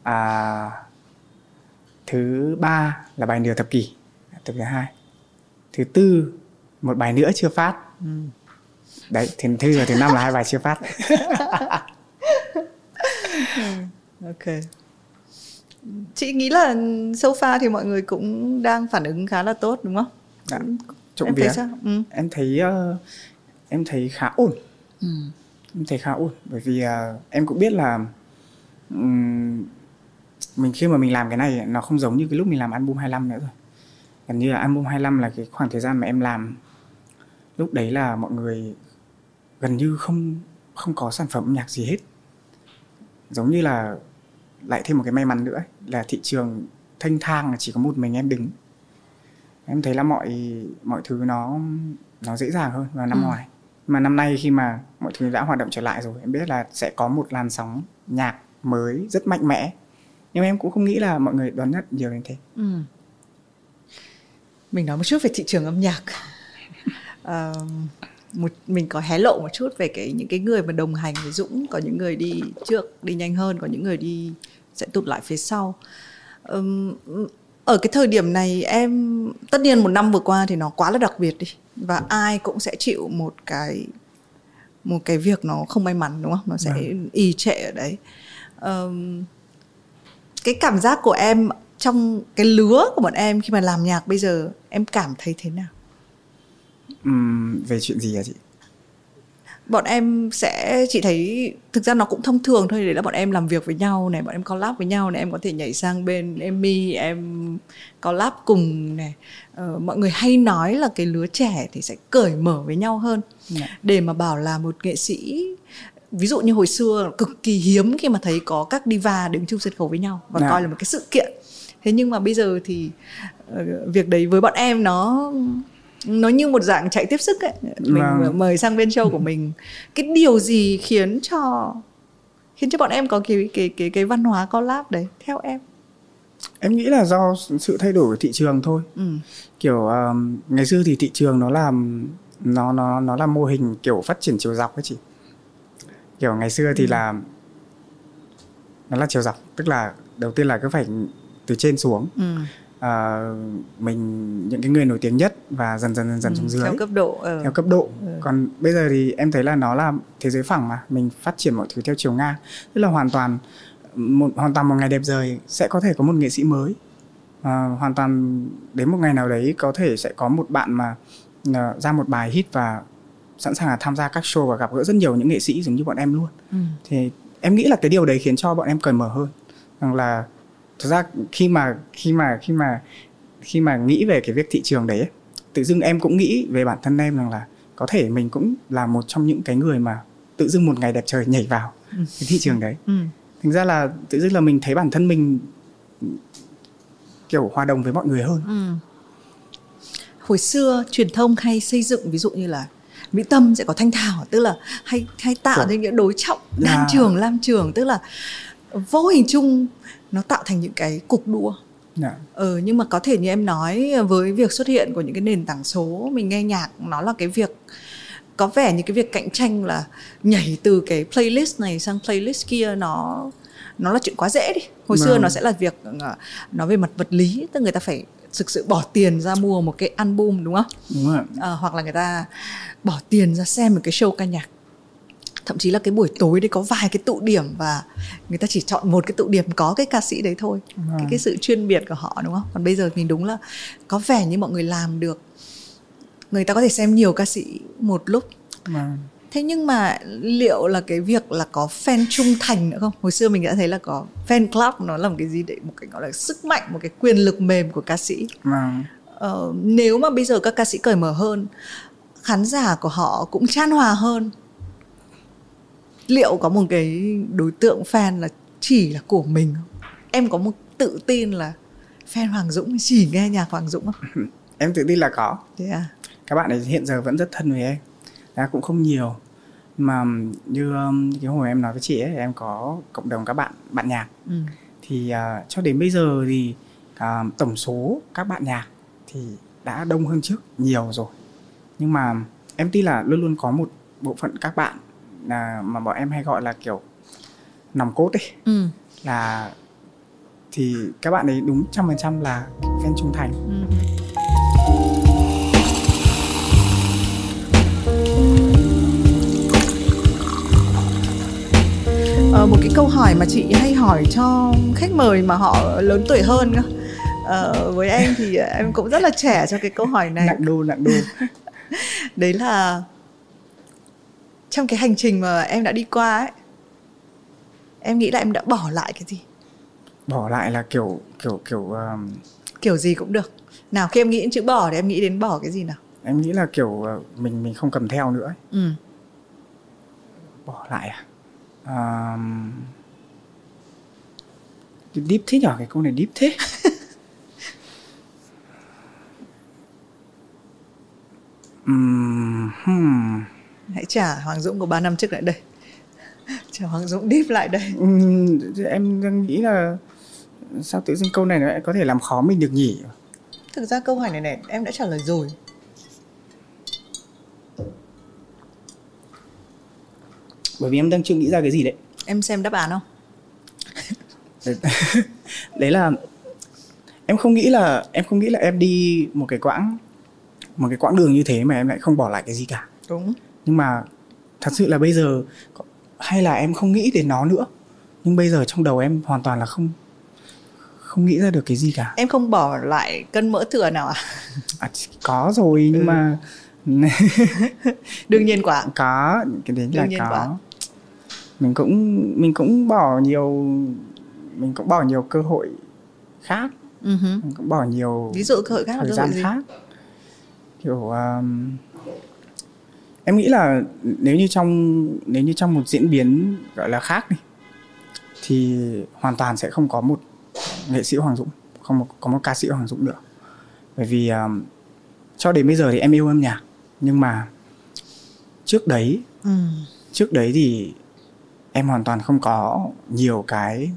À, thứ ba là bài nửa thập kỷ tập thứ hai thứ tư một bài nữa chưa phát ừ. đấy thứ thứ và thứ năm là hai bài chưa phát ok chị nghĩ là so far thì mọi người cũng đang phản ứng khá là tốt đúng không dạ. trộm em thấy sao ừ. em thấy uh, em thấy khá ổn ừ. em thấy khá ổn bởi vì uh, em cũng biết là um, mình khi mà mình làm cái này nó không giống như cái lúc mình làm album 25 nữa rồi gần như là album 25 là cái khoảng thời gian mà em làm. Lúc đấy là mọi người gần như không không có sản phẩm âm nhạc gì hết. Giống như là lại thêm một cái may mắn nữa là thị trường thanh thang là chỉ có một mình em đứng. Em thấy là mọi mọi thứ nó nó dễ dàng hơn vào năm ừ. ngoài mà năm nay khi mà mọi thứ đã hoạt động trở lại rồi em biết là sẽ có một làn sóng nhạc mới rất mạnh mẽ. Nhưng em cũng không nghĩ là mọi người đón nhận nhiều đến thế. Ừ. mình nói một chút về thị trường âm nhạc. Uh, một mình có hé lộ một chút về cái những cái người mà đồng hành với Dũng có những người đi trước đi nhanh hơn có những người đi sẽ tụt lại phía sau. Um, ở cái thời điểm này em tất nhiên một năm vừa qua thì nó quá là đặc biệt đi và ai cũng sẽ chịu một cái một cái việc nó không may mắn đúng không? Nó sẽ vâng. y trệ ở đấy. Um, cái cảm giác của em trong cái lứa của bọn em khi mà làm nhạc bây giờ em cảm thấy thế nào uhm, về chuyện gì hả chị bọn em sẽ chỉ thấy thực ra nó cũng thông thường thôi để là bọn em làm việc với nhau này bọn em collab với nhau này em có thể nhảy sang bên Emmy em collab cùng này uh, mọi người hay nói là cái lứa trẻ thì sẽ cởi mở với nhau hơn yeah. Dạ. để mà bảo là một nghệ sĩ ví dụ như hồi xưa cực kỳ hiếm khi mà thấy có các diva đứng chung sân khấu với nhau và yeah. Dạ. coi là một cái sự kiện thế nhưng mà bây giờ thì uh, việc đấy với bọn em nó nó như một dạng chạy tiếp sức ấy mình vâng. mời sang bên show của mình cái điều gì khiến cho khiến cho bọn em có cái cái cái cái văn hóa collab đấy theo em em nghĩ là do sự thay đổi của thị trường thôi ừ. kiểu um, ngày xưa thì thị trường nó làm nó nó nó là mô hình kiểu phát triển chiều dọc ấy chị kiểu ngày xưa thì ừ. là nó là chiều dọc tức là đầu tiên là cứ phải từ trên xuống. Ừ. Uh, mình những cái người nổi tiếng nhất và dần dần dần dần ừ, xuống dưới. theo cấp độ ừ. theo cấp độ. Ừ. còn bây giờ thì em thấy là nó là thế giới phẳng mà mình phát triển mọi thứ theo chiều ngang. Tức là hoàn toàn một hoàn toàn một ngày đẹp rời sẽ có thể có một nghệ sĩ mới. Uh, hoàn toàn đến một ngày nào đấy có thể sẽ có một bạn mà uh, ra một bài hit và sẵn sàng là tham gia các show và gặp gỡ rất nhiều những nghệ sĩ giống như bọn em luôn. Ừ. thì em nghĩ là cái điều đấy khiến cho bọn em cởi mở hơn. Rằng là thực ra khi mà khi mà khi mà khi mà nghĩ về cái việc thị trường đấy tự dưng em cũng nghĩ về bản thân em rằng là có thể mình cũng là một trong những cái người mà tự dưng một ngày đẹp trời nhảy vào ừ. cái thị trường đấy ừ. thành ra là tự dưng là mình thấy bản thân mình kiểu hòa đồng với mọi người hơn ừ. hồi xưa truyền thông hay xây dựng ví dụ như là mỹ tâm sẽ có thanh thảo tức là hay hay tạo ra những đối trọng đan là... trường lam trường tức là vô hình chung nó tạo thành những cái cuộc đua yeah. Dạ. ừ, nhưng mà có thể như em nói với việc xuất hiện của những cái nền tảng số mình nghe nhạc nó là cái việc có vẻ như cái việc cạnh tranh là nhảy từ cái playlist này sang playlist kia nó nó là chuyện quá dễ đi hồi xưa vâng. nó sẽ là việc ờ, nó về mặt vật lý tức người ta phải thực sự bỏ tiền ra mua một cái album đúng không đúng rồi. À, hoặc là người ta bỏ tiền ra xem một cái show ca nhạc thậm chí là cái buổi tối đấy có vài cái tụ điểm và người ta chỉ chọn một cái tụ điểm có cái ca sĩ đấy thôi à. cái cái sự chuyên biệt của họ đúng không còn bây giờ thì đúng là có vẻ như mọi người làm được người ta có thể xem nhiều ca sĩ một lúc à. thế nhưng mà liệu là cái việc là có fan trung thành nữa không hồi xưa mình đã thấy là có fan club nó là một cái gì đấy một cái gọi là sức mạnh một cái quyền lực mềm của ca sĩ à. ờ, nếu mà bây giờ các ca sĩ cởi mở hơn khán giả của họ cũng chan hòa hơn liệu có một cái đối tượng fan là chỉ là của mình không? Em có một tự tin là fan Hoàng Dũng chỉ nghe nhạc Hoàng Dũng không? Em tự tin là có. Thế à? Các bạn ấy hiện giờ vẫn rất thân với em. Đã cũng không nhiều. Mà như um, cái hồi em nói với chị ấy em có cộng đồng các bạn bạn nhạc. Ừ. thì uh, cho đến bây giờ thì uh, tổng số các bạn nhạc thì đã đông hơn trước nhiều rồi. Nhưng mà em tin là luôn luôn có một bộ phận các bạn là mà bọn em hay gọi là kiểu nòng cốt ấy. Ừ. là thì các bạn ấy đúng trăm phần trăm là fan trung thành. Ừ. ờ, một cái câu hỏi mà chị hay hỏi cho khách mời mà họ lớn tuổi hơn ờ, với em thì em cũng rất là trẻ cho cái câu hỏi này. Nặng đô nặng đô. Đấy là trong cái hành trình mà em đã đi qua ấy em nghĩ là em đã bỏ lại cái gì? Bỏ lại là kiểu kiểu kiểu um... kiểu gì cũng được. Nào khi em nghĩ đến chữ bỏ thì em nghĩ đến bỏ cái gì nào? Em nghĩ là kiểu uh, mình mình không cầm theo nữa ấy. Ừ. bỏ lại à? Um... deep thế nhở? Cái câu này deep thế. Um, hmm hãy trả Hoàng Dũng của 3 năm trước lại đây. Trả Hoàng Dũng deep lại đây. Ừ, em đang nghĩ là sao tự dưng câu này nó lại có thể làm khó mình được nhỉ? Thực ra câu hỏi này này em đã trả lời rồi. Bởi vì em đang chưa nghĩ ra cái gì đấy. Em xem đáp án không? Đấy là em không nghĩ là em không nghĩ là em đi một cái quãng một cái quãng đường như thế mà em lại không bỏ lại cái gì cả. Đúng nhưng mà thật sự là bây giờ hay là em không nghĩ đến nó nữa. Nhưng bây giờ trong đầu em hoàn toàn là không không nghĩ ra được cái gì cả. Em không bỏ lại cân mỡ thừa nào à, à có rồi nhưng ừ. mà đương nhiên quả có cái đấy là nhiên có. quả. mình cũng mình cũng bỏ nhiều mình cũng bỏ nhiều cơ hội khác. Uh-huh. mình cũng bỏ nhiều ví dụ cơ hội khác là thời gian khác. Kiểu um, em nghĩ là nếu như trong nếu như trong một diễn biến gọi là khác đi thì hoàn toàn sẽ không có một nghệ sĩ Hoàng Dũng không một, có một ca sĩ Hoàng Dũng nữa bởi vì um, cho đến bây giờ thì em yêu âm nhạc nhưng mà trước đấy ừ. trước đấy thì em hoàn toàn không có nhiều cái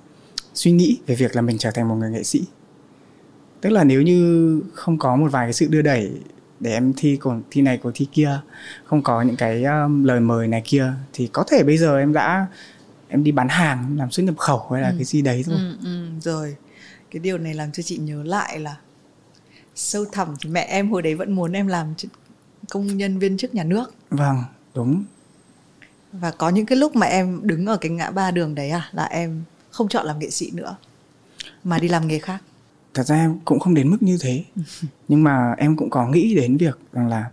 suy nghĩ về việc là mình trở thành một người nghệ sĩ tức là nếu như không có một vài cái sự đưa đẩy để em thi cuộc thi này cuộc thi kia không có những cái um, lời mời này kia thì có thể bây giờ em đã em đi bán hàng làm xuất nhập khẩu hay là ừ. cái gì đấy thôi. Ừ, ừ, rồi. Cái điều này làm cho chị nhớ lại là sâu thẳm thì mẹ em hồi đấy vẫn muốn em làm công nhân viên chức nhà nước. Vâng đúng. Và có những cái lúc mà em đứng ở cái ngã ba đường đấy à là em không chọn làm nghệ sĩ nữa mà đi làm nghề khác thật ra em cũng không đến mức như thế. Nhưng mà em cũng có nghĩ đến việc rằng là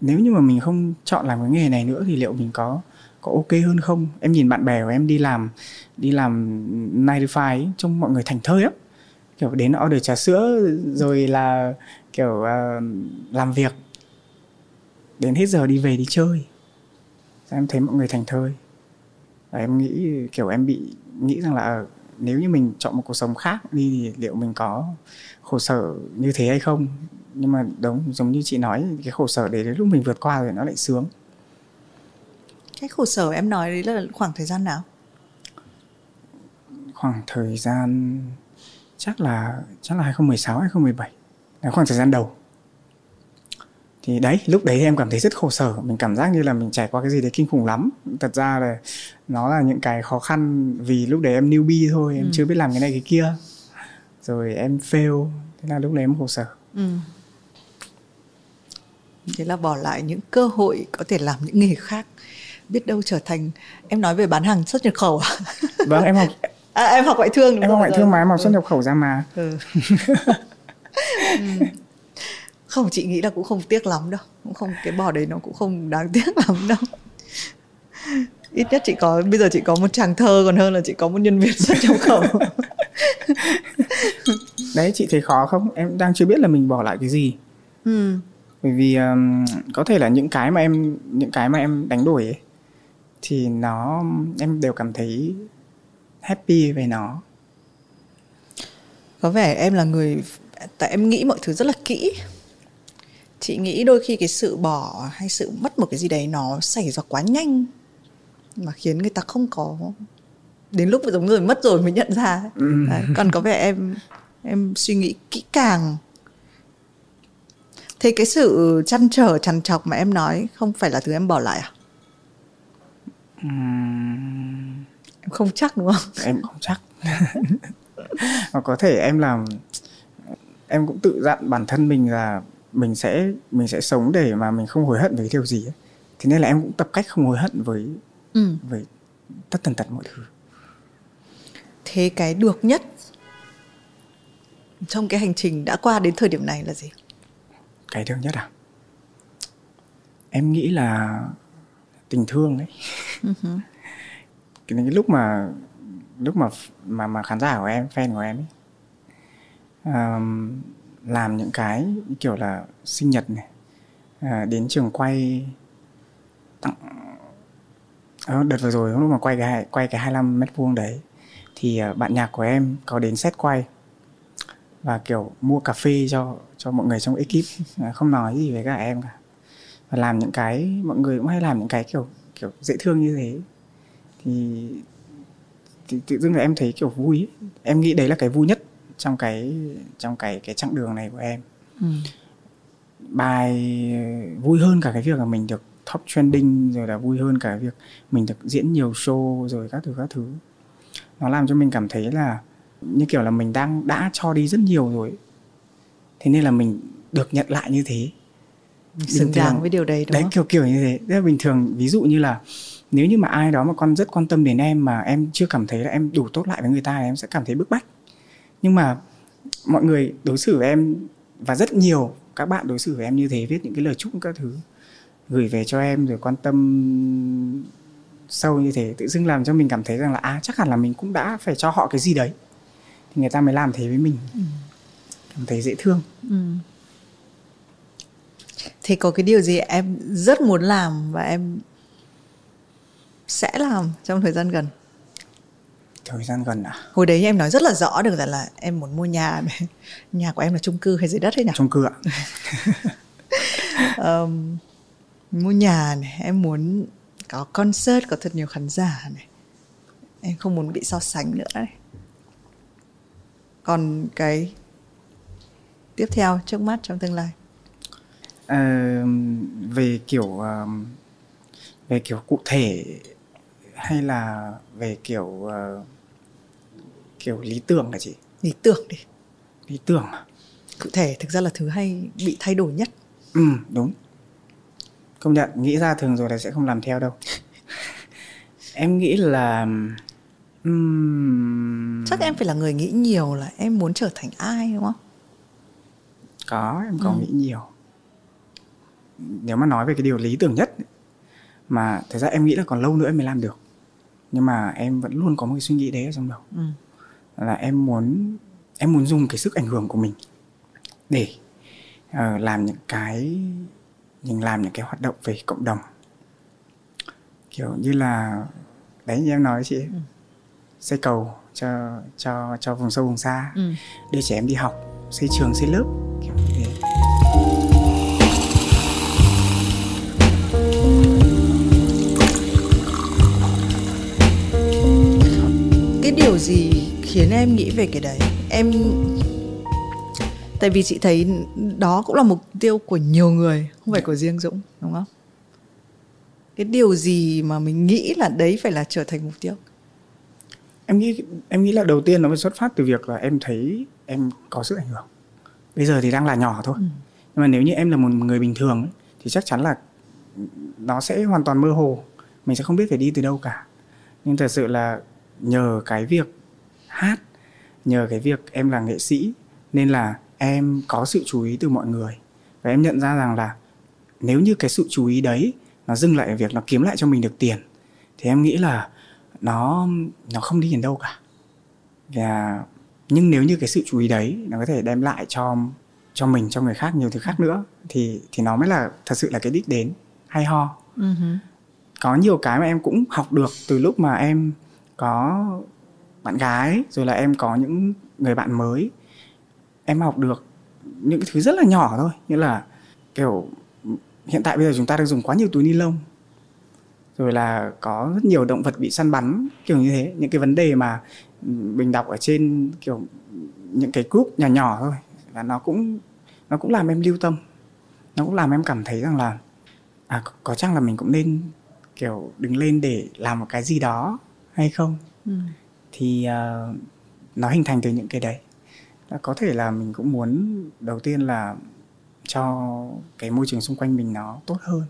nếu như mà mình không chọn làm cái nghề này nữa thì liệu mình có có ok hơn không? Em nhìn bạn bè của em đi làm đi làm 9 to 5 trông mọi người thành thơi lắm. Kiểu đến order trà sữa rồi là kiểu uh, làm việc. Đến hết giờ đi về đi chơi. Em thấy mọi người thành thơi? Và em nghĩ kiểu em bị nghĩ rằng là ờ, nếu như mình chọn một cuộc sống khác đi thì liệu mình có khổ sở như thế hay không? Nhưng mà đúng giống như chị nói cái khổ sở đấy đến lúc mình vượt qua rồi nó lại sướng. Cái khổ sở em nói đấy là khoảng thời gian nào? Khoảng thời gian chắc là chắc là 2016 2017 là khoảng thời gian đầu thì đấy lúc đấy em cảm thấy rất khổ sở. Mình cảm giác như là mình trải qua cái gì đấy kinh khủng lắm. Thật ra là nó là những cái khó khăn vì lúc đấy em newbie thôi em ừ. chưa biết làm cái này cái kia. Rồi em fail thế là lúc đấy em khổ sở. Ừ. thế là bỏ lại những cơ hội có thể làm những nghề khác biết đâu trở thành em nói về bán hàng xuất nhập khẩu à? Vâng em học à, em học ngoại thương đúng em học ngoại thương mà em học xuất nhập khẩu ra mà. Ừ. không chị nghĩ là cũng không tiếc lắm đâu. Cũng không cái bỏ đấy nó cũng không đáng tiếc lắm đâu. Ít nhất chị có bây giờ chị có một chàng thơ còn hơn là chị có một nhân viên xuất nhập khẩu. Đấy chị thấy khó không? Em đang chưa biết là mình bỏ lại cái gì. Ừ. bởi vì um, có thể là những cái mà em những cái mà em đánh đổi ấy thì nó em đều cảm thấy happy về nó. Có vẻ em là người tại em nghĩ mọi thứ rất là kỹ chị nghĩ đôi khi cái sự bỏ hay sự mất một cái gì đấy nó xảy ra quá nhanh mà khiến người ta không có đến lúc giống người mất rồi mới nhận ra. Ừ. đấy. còn có vẻ em em suy nghĩ kỹ càng. Thế cái sự chăn trở chằn chọc mà em nói không phải là thứ em bỏ lại à? Uhm... em không chắc đúng không? Em không chắc. Mà có thể em làm em cũng tự dặn bản thân mình là mình sẽ mình sẽ sống để mà mình không hối hận về cái điều gì ấy. thế nên là em cũng tập cách không hối hận với ừ. với tất tần tật mọi thứ thế cái được nhất trong cái hành trình đã qua đến thời điểm này là gì cái được nhất à em nghĩ là tình thương đấy uh-huh. cái, cái lúc mà lúc mà mà mà khán giả của em fan của em ấy um, làm những cái kiểu là sinh nhật này. À, đến trường quay tặng. À, đợt vừa rồi lúc mà quay cái quay cái 25 mét vuông đấy thì à, bạn nhạc của em có đến set quay và kiểu mua cà phê cho cho mọi người trong ekip. À, không nói gì với cả em cả. Và làm những cái mọi người cũng hay làm những cái kiểu kiểu dễ thương như thế. Thì, thì tự dưng là em thấy kiểu vui ấy. em nghĩ đấy là cái vui nhất trong cái trong cái cái chặng đường này của em. Ừ. bài vui hơn cả cái việc là mình được top trending rồi là vui hơn cả việc mình được diễn nhiều show rồi các thứ các thứ. Nó làm cho mình cảm thấy là như kiểu là mình đang đã cho đi rất nhiều rồi. Thế nên là mình được nhận lại như thế. Xứng đáng với điều đấy đúng đấy không? kiểu kiểu như thế. Rất bình thường ví dụ như là nếu như mà ai đó mà con rất quan tâm đến em mà em chưa cảm thấy là em đủ tốt lại với người ta thì em sẽ cảm thấy bức bách nhưng mà mọi người đối xử với em và rất nhiều các bạn đối xử với em như thế viết những cái lời chúc các thứ gửi về cho em rồi quan tâm sâu như thế tự dưng làm cho mình cảm thấy rằng là à chắc hẳn là mình cũng đã phải cho họ cái gì đấy thì người ta mới làm thế với mình Ừ. cảm thấy dễ thương Ừ. Thì có cái điều gì em rất muốn làm và em sẽ làm trong thời gian gần? Thời gian gần à Hồi đấy em nói rất là rõ được rằng là em muốn mua nhà này. Nhà của em là chung cư hay dưới đất ấy nhỉ? chung cư ạ um, mua nhà này em muốn có concert có thật nhiều khán giả này em không muốn bị so sánh nữa đấy còn cái tiếp theo trước mắt trong tương lai Ờ, về kiểu về kiểu cụ thể hay là về kiểu ờ, kiểu lý tưởng là chị lý tưởng đi. Lý tưởng à? cụ thể thực ra là thứ hay bị thay đổi nhất. Ừ đúng. Công nhận nghĩ ra thường rồi là sẽ không làm theo đâu. Em nghĩ là ừm, chắc em phải là người nghĩ nhiều là em muốn trở thành ai đúng không? Có em có Ừ. nghĩ nhiều. Nếu mà nói về cái điều lý tưởng nhất mà thật ra em nghĩ là còn lâu nữa em mới làm được. Nhưng mà em vẫn luôn có một cái suy nghĩ đấy ở trong đầu. Ừ. là em muốn em muốn dùng cái sức ảnh hưởng của mình để ờ, làm những cái mình làm những cái hoạt động về cộng đồng kiểu như là đấy như em nói chị Ừ. xây cầu cho cho cho vùng sâu vùng xa Ừ. đưa trẻ em đi học xây trường xây lớp kiểu như thế cái điều gì khiến em nghĩ về cái đấy. Em tại vì chị thấy đó cũng là mục tiêu của nhiều người không phải của riêng dũng đúng không? Cái điều gì mà mình nghĩ là đấy phải là trở thành mục tiêu? Em nghĩ em nghĩ là đầu tiên nó phải xuất phát từ việc là em thấy em có sức ảnh hưởng. Bây giờ thì đang là nhỏ thôi. Ừ. nhưng mà nếu như em là một người bình thường ấy, thì chắc chắn là nó sẽ hoàn toàn mơ hồ. Mình sẽ không biết phải đi từ đâu cả. Nhưng thật sự là nhờ cái việc hát nhờ cái việc em là nghệ sĩ nên là em có sự chú ý từ mọi người. Và em nhận ra rằng là nếu như cái sự chú ý đấy nó dừng lại ở việc nó kiếm lại cho mình được tiền thì em nghĩ là nó nó không đi đến đâu cả. Và nhưng nếu như cái sự chú ý đấy nó có thể đem lại cho cho mình cho người khác nhiều thứ khác nữa thì thì nó mới là thật sự là cái đích đến. Hay ho. Ừ có nhiều cái mà em cũng học được từ lúc mà em có bạn gái rồi là em có những người bạn mới. Em học được những cái thứ rất là nhỏ thôi như là kiểu hiện tại bây giờ chúng ta đang dùng quá nhiều túi ni lông rồi là có rất nhiều động vật bị săn bắn kiểu như thế. Những cái vấn đề mà mình đọc ở trên kiểu những cái group nhỏ nhỏ thôi và nó cũng nó cũng làm em lưu tâm. Nó cũng làm em cảm thấy rằng là à có, có chăng là mình cũng nên kiểu đứng lên để làm một cái gì đó hay không? Ừ thì ờ, nó hình thành từ những cái đấy. Có thể là mình cũng muốn đầu tiên là cho cái môi trường xung quanh mình nó tốt hơn.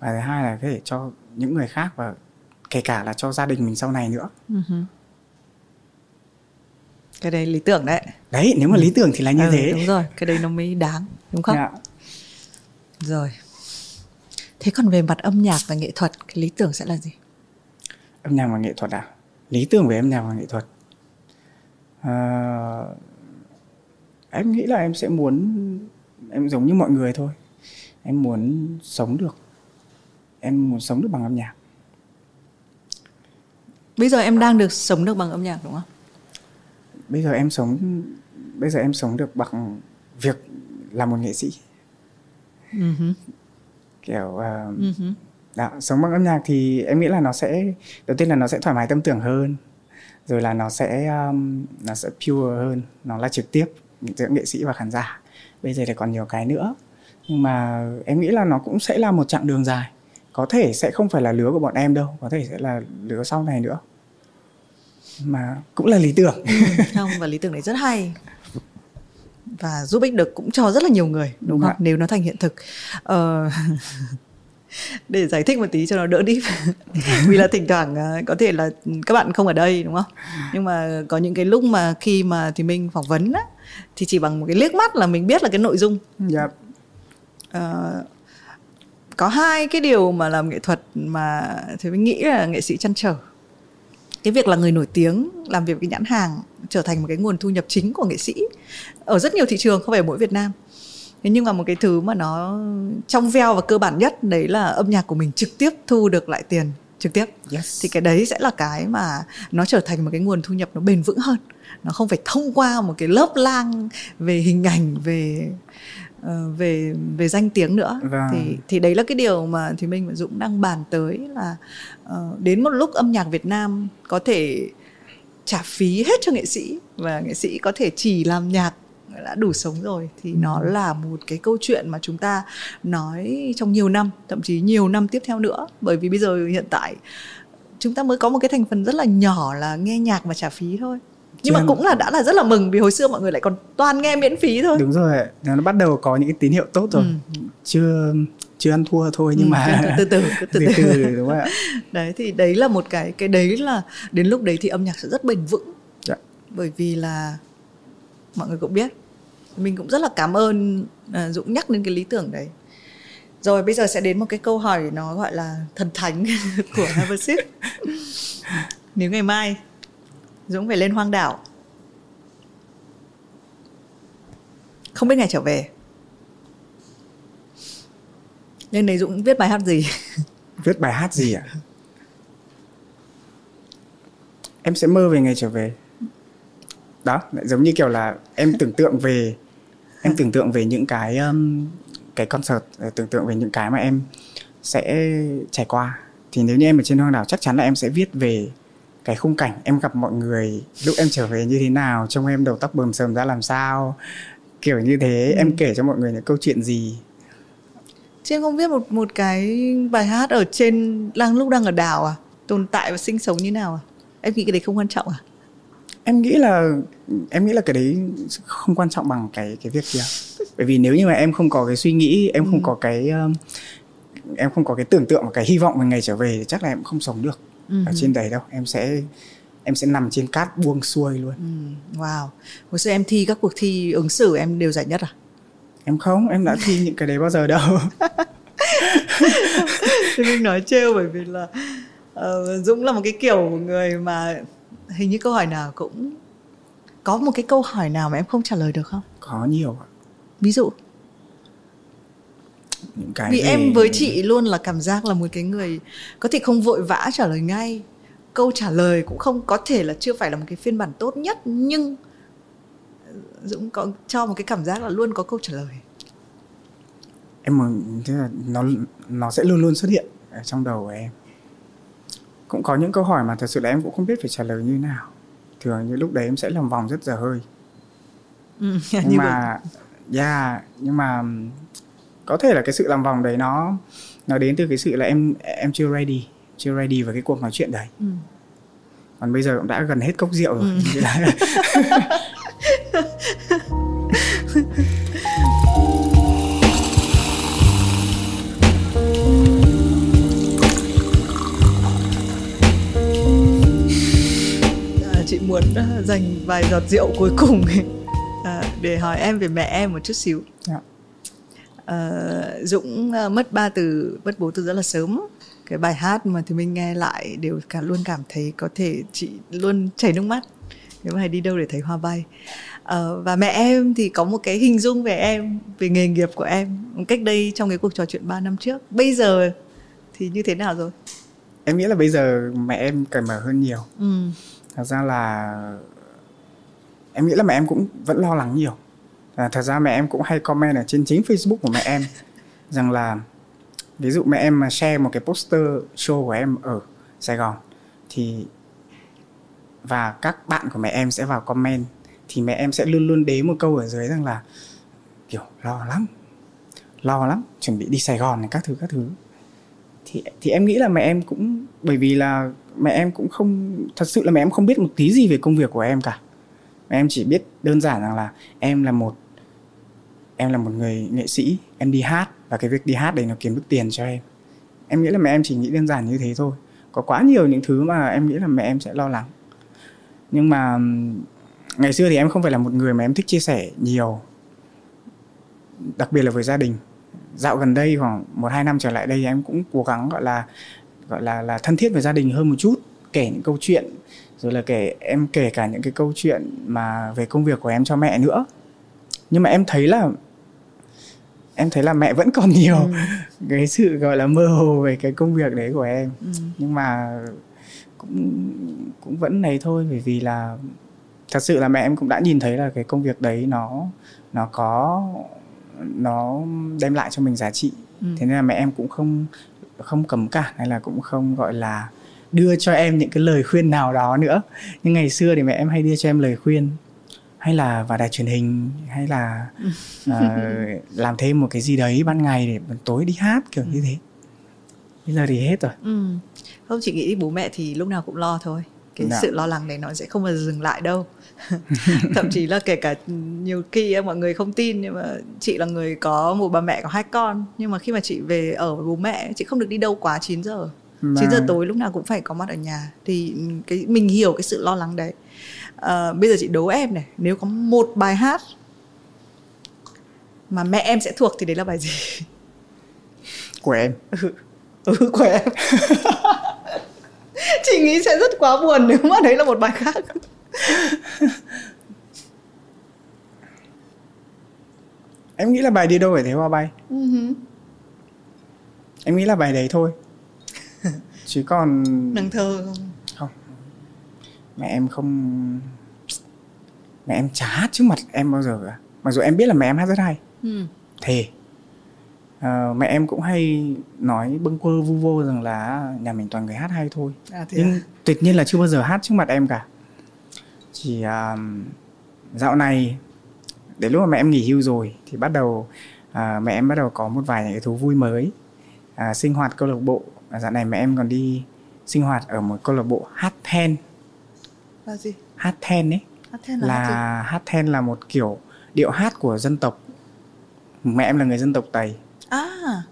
Và thứ hai là có thể cho những người khác và kể cả là cho gia đình mình sau này nữa. Ừ hứ. cái đấy lý tưởng đấy. Đấy nếu mà lý tưởng thì là như Ừ, thế. đúng rồi cái đấy nó mới đáng đúng không? Dạ. rồi. Thế còn về mặt âm nhạc và nghệ thuật cái lý tưởng sẽ là gì? Âm nhạc và nghệ thuật à lý tưởng về âm nhạc và nghệ thuật? Ờ, em nghĩ là em sẽ muốn em giống như mọi người thôi. Em muốn sống được em muốn sống được bằng âm nhạc. Bây giờ em đang được sống được bằng âm nhạc đúng không? Bây giờ em sống bây giờ em sống được bằng việc là một nghệ sĩ. Hứ. kiểu Ừ hứ. Đó, sống bằng âm nhạc thì em nghĩ là nó sẽ đầu tiên là nó sẽ thoải mái tâm tưởng hơn. Rồi là nó sẽ um, nó sẽ pure hơn nó là trực tiếp giữa nghệ sĩ và khán giả. Bây giờ thì còn nhiều cái nữa. Nhưng mà em nghĩ là nó cũng sẽ là một chặng đường dài. Có thể sẽ không phải là lứa của bọn em đâu có thể sẽ là lứa sau này nữa. Mà cũng là lý tưởng. Ừ, không và lý tưởng này rất hay. Và giúp ích được cũng cho rất là nhiều người đúng, đúng không ạ. nếu nó thành hiện thực. Ờ, để giải thích một tí cho nó đỡ đi vì là thỉnh thoảng ờ, có thể là các bạn không ở đây đúng không? Nhưng mà có những cái lúc mà khi mà thì mình phỏng vấn á thì chỉ bằng một cái liếc mắt là mình biết là cái nội dung. Yep. Dạ. uh, ờ, có hai cái điều mà làm nghệ thuật mà thì mình nghĩ là nghệ sĩ chăn trở. Cái việc là người nổi tiếng làm việc với nhãn hàng trở thành một cái nguồn thu nhập chính của nghệ sĩ ở rất nhiều thị trường không phải mỗi Việt Nam nhưng mà một cái thứ mà nó trong veo và cơ bản nhất đấy là âm nhạc của mình trực tiếp thu được lại tiền trực tiếp yes. thì cái đấy sẽ là cái mà nó trở thành một cái nguồn thu nhập nó bền vững hơn nó không phải thông qua một cái lớp lang về hình ảnh về uh, về về danh tiếng nữa vâng. thì thì đấy là cái điều mà thì minh và dũng đang bàn tới là uh, đến một lúc âm nhạc việt nam có thể trả phí hết cho nghệ sĩ và nghệ sĩ có thể chỉ làm nhạc đã đủ sống rồi thì ừ. nó là một cái câu chuyện mà chúng ta nói trong nhiều năm thậm chí nhiều năm tiếp theo nữa. Bởi vì bây giờ hiện tại chúng ta mới có một cái thành phần rất là nhỏ là nghe nhạc và trả phí thôi. Nhưng mà cũng là đã là rất là mừng vì hồi xưa mọi người lại còn toàn nghe miễn phí thôi. Đúng rồi nó bắt đầu có những cái tín hiệu tốt rồi. Ừ. chưa chưa ăn thua thôi nhưng ừ, mà từ từ từ từ, từ, từ đúng không ạ? Đấy thì đấy là một cái cái đấy là đến lúc đấy thì âm nhạc sẽ rất bền vững. Dạ. bởi vì là mọi người cũng biết mình cũng rất là cảm ơn à, dũng nhắc đến cái lý tưởng đấy rồi bây giờ sẽ đến một cái câu hỏi nó gọi là thần thánh của Havership. nếu ngày mai Dũng phải lên hoang đảo không biết ngày trở về nên đấy Dũng viết bài hát gì viết bài hát gì ạ à? em sẽ mơ về ngày trở về đó giống như kiểu là em tưởng tượng về em tưởng tượng về những cái um, cái concert ờ, tưởng tượng về những cái mà em sẽ trải qua. Thì nếu như em ở trên hoang đảo chắc chắn là em sẽ viết về cái khung cảnh em gặp mọi người lúc em trở về như thế nào trông em đầu tóc bờm sờm ra làm sao kiểu như thế. Ừ. em kể cho mọi người những câu chuyện gì? Chứ em không viết một một cái bài hát ở trên đang lúc đang ở đảo à? Tồn tại và sinh sống như nào à? Em nghĩ cái đấy không quan trọng à em nghĩ là em nghĩ là cái đấy không quan trọng bằng cái cái việc kia bởi vì nếu như mà em không có cái suy nghĩ em ừ. không có cái em không có cái tưởng tượng và cái hy vọng về ngày trở về thì chắc là em không sống được ừ. ở trên đấy đâu em sẽ em sẽ nằm trên cát buông xuôi luôn ừ. wow hồi xưa em thi các cuộc thi ứng xử em đều giải nhất à em không em đã thi những cái đấy bao giờ đâu thì mình nói trêu bởi vì là uh, dũng là một cái kiểu người mà hình như câu hỏi nào cũng có một cái câu hỏi nào mà em không trả lời được không? Có nhiều ví dụ? Những cái vì về... em với chị luôn là cảm giác là một cái người có thể không vội vã trả lời ngay. Câu trả lời cũng không có thể là chưa phải là một cái phiên bản tốt nhất nhưng dũng có cho một cái cảm giác là luôn có câu trả lời. Em mà thế là nó nó sẽ luôn luôn xuất hiện ở trong đầu của em cũng có những câu hỏi mà thật sự là em cũng không biết phải trả lời như nào. Thường như lúc đấy em sẽ làm vòng rất dở hơi. Ừ, nhưng mà yeah, nhưng mà có thể là cái sự làm vòng đấy nó nó đến từ cái sự là em em chưa ready chưa ready với cái cuộc nói chuyện đấy. Ừ. còn bây giờ cũng đã gần hết cốc rượu rồi. Ừ. chị muốn ờ, dành vài giọt rượu cuối cùng à, để hỏi em về mẹ em một chút xíu. Yeah. Dạ. À, Dũng uh, mất ba từ mất bố từ rất là sớm. Cái bài hát mà thì mình nghe lại đều cả luôn cảm thấy có thể chị luôn chảy nước mắt nếu mà đi đâu để thấy hoa bay. À, và mẹ em thì có một cái hình dung về em, về nghề nghiệp của em cách đây trong cái cuộc trò chuyện 3 năm trước. Bây giờ thì như thế nào rồi? Em nghĩ là bây giờ mẹ em cởi mở hơn nhiều. Ừ thật ra là em nghĩ là mẹ em cũng vẫn lo lắng nhiều. À, thật ra mẹ em cũng hay comment ở trên chính facebook của mẹ em rằng là ví dụ mẹ em mà share một cái poster show của em ở sài gòn thì và các bạn của mẹ em sẽ vào comment thì mẹ em sẽ luôn luôn đế một câu ở dưới rằng là kiểu lo lắm lo lắm chuẩn bị đi sài gòn này các thứ các thứ thì thì em nghĩ là mẹ em cũng, bởi vì là mẹ em cũng không, thật sự là mẹ em không biết một tí gì về công việc của em cả. Mẹ em chỉ biết đơn giản rằng là em là một, em là một người nghệ sĩ, em đi hát và cái việc đi hát đấy nó kiếm được tiền cho em. Em nghĩ là mẹ em chỉ nghĩ đơn giản như thế thôi. Có quá nhiều những thứ mà em nghĩ là mẹ em sẽ lo lắng. Nhưng mà ngày xưa thì em không phải là một người mà em thích chia sẻ nhiều, đặc biệt là với gia đình dạo gần đây khoảng một hai năm trở lại đây em cũng cố gắng gọi là gọi là là thân thiết với gia đình hơn một chút kể những câu chuyện rồi là kể em kể cả những cái câu chuyện mà về công việc của em cho mẹ nữa nhưng mà em thấy là em thấy là mẹ vẫn còn nhiều ừ. cái sự gọi là mơ hồ về cái công việc đấy của em ừ. nhưng mà cũng cũng vẫn này thôi bởi vì là thật sự là mẹ em cũng đã nhìn thấy là cái công việc đấy nó nó có nó đem lại cho mình giá trị. Ừ. thế nên là mẹ em cũng không không cấm cản hay là cũng không gọi là đưa cho em những cái lời khuyên nào đó nữa. Nhưng ngày xưa thì mẹ em hay đưa cho em lời khuyên hay là vào đài truyền hình hay là uh, làm thêm một cái gì đấy ban ngày để tối đi hát kiểu như thế. Bây giờ thì hết rồi. Ừ. không chỉ nghĩ bố mẹ thì lúc nào cũng lo thôi cái Đã. Dạ. sự lo lắng này nó sẽ không bao giờ dừng lại đâu. Thậm chí là kể cả nhiều khi mọi người không tin nhưng mà chị là người có một bà mẹ có hai con nhưng mà khi mà chị về ở với bố mẹ chị không được đi đâu quá 9 giờ. Mà... 9 giờ tối lúc nào cũng phải có mặt ở nhà. Thì cái mình hiểu cái sự lo lắng đấy. À, bây giờ chị đố em này nếu có một bài hát mà mẹ em sẽ thuộc thì đấy là bài gì? Của em. Ừ, ừ của em chị nghĩ sẽ rất quá buồn nếu mà đấy là một bài khác. Em nghĩ là bài đi đâu phải thế hoa bay? Uh-huh. em nghĩ là bài đấy thôi. Chứ còn nàng thơ không? Không. Mẹ em không mẹ em chả hát trước mặt em bao giờ cả. Mặc dù em biết là mẹ em hát rất hay. Ừ. thề uh, mẹ em cũng hay nói bâng quơ vu vô rằng là nhà mình toàn người hát hay thôi. À, nhưng à? tuyệt nhiên là chưa bao giờ hát trước mặt em cả. Chỉ uh, dạo này đến lúc mà mẹ em nghỉ hưu rồi thì bắt đầu uh, mẹ em bắt đầu có một vài những cái thú vui mới. Uh, sinh hoạt câu lạc bộ. Uh, dạo này mẹ em còn đi sinh hoạt ở một câu lạc bộ hát then. Là gì? Hát then ấy. Hát then là, là hát then là một kiểu điệu hát của dân tộc. Mẹ em là người dân tộc tây à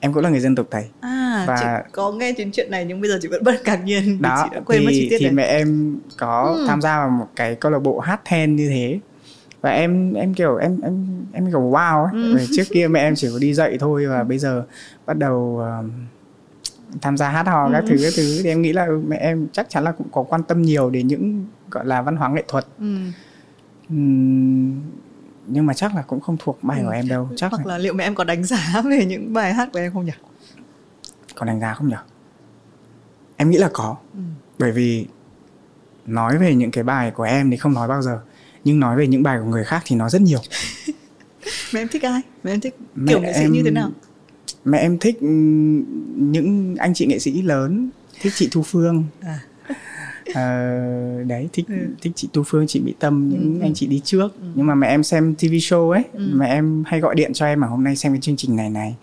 em cũng là người dân tộc Tây. À, và chị có nghe đến chuyện này nhưng bây giờ chị vẫn bất ngạc nhiên đó, chị đã quên thì, mất chi tiết thì này. mẹ em có ừ. tham gia vào một cái câu lạc bộ hát then như thế và em em kiểu em em em kiểu wow ấy. Ừ. trước kia mẹ em chỉ có đi dạy thôi và bây giờ bắt đầu uh, tham gia hát hò ừ. các thứ các thứ thì em nghĩ là mẹ em chắc chắn là cũng có quan tâm nhiều đến những gọi là văn hóa nghệ thuật. Ừ. Uhm, nhưng mà chắc là cũng không thuộc bài ừ. của em đâu chắc hoặc là liệu mẹ em có đánh giá về những bài hát của em không nhỉ? Có đánh giá không nhỉ? Em nghĩ là có. Ừ. bởi vì nói về những cái bài của em thì không nói bao giờ nhưng nói về những bài của người khác thì nói rất nhiều. Mẹ em thích ai? Mẹ em thích mẹ kiểu nghệ sĩ em, như thế nào? Mẹ em thích những anh chị nghệ sĩ lớn thích chị thu phương. À uh, đấy thích ừ. thích chị Tu Phương chị Mỹ Tâm những ừ. anh chị đi trước ừ. nhưng mà mẹ em xem TV show ấy ừ. mẹ em hay gọi điện cho em mà hôm nay xem cái chương trình này này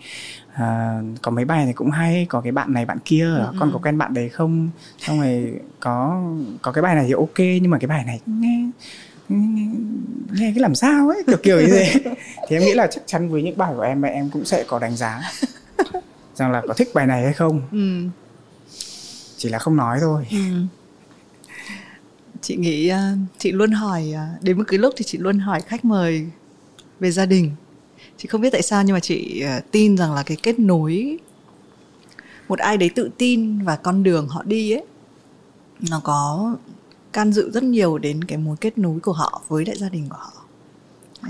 uh, có mấy bài này cũng hay có cái bạn này bạn kia ừ. con có quen bạn đấy không xong rồi có có cái bài này thì ok nhưng mà cái bài này nghe nghe, nghe cái làm sao ấy kiểu kiểu như thế thì em nghĩ là chắc chắn với những bài của em mẹ em cũng sẽ có đánh giá rằng là có thích bài này hay không ừ. chỉ là không nói thôi ừ chị nghĩ ờ, chị luôn hỏi ờ, đến một cái lúc thì chị luôn hỏi khách mời về gia đình. Chị không biết tại sao nhưng mà chị ờ, tin rằng là cái kết nối một ai đấy tự tin và con đường họ đi ấy nó có can dự rất nhiều đến cái mối kết nối của họ với đại gia đình của họ.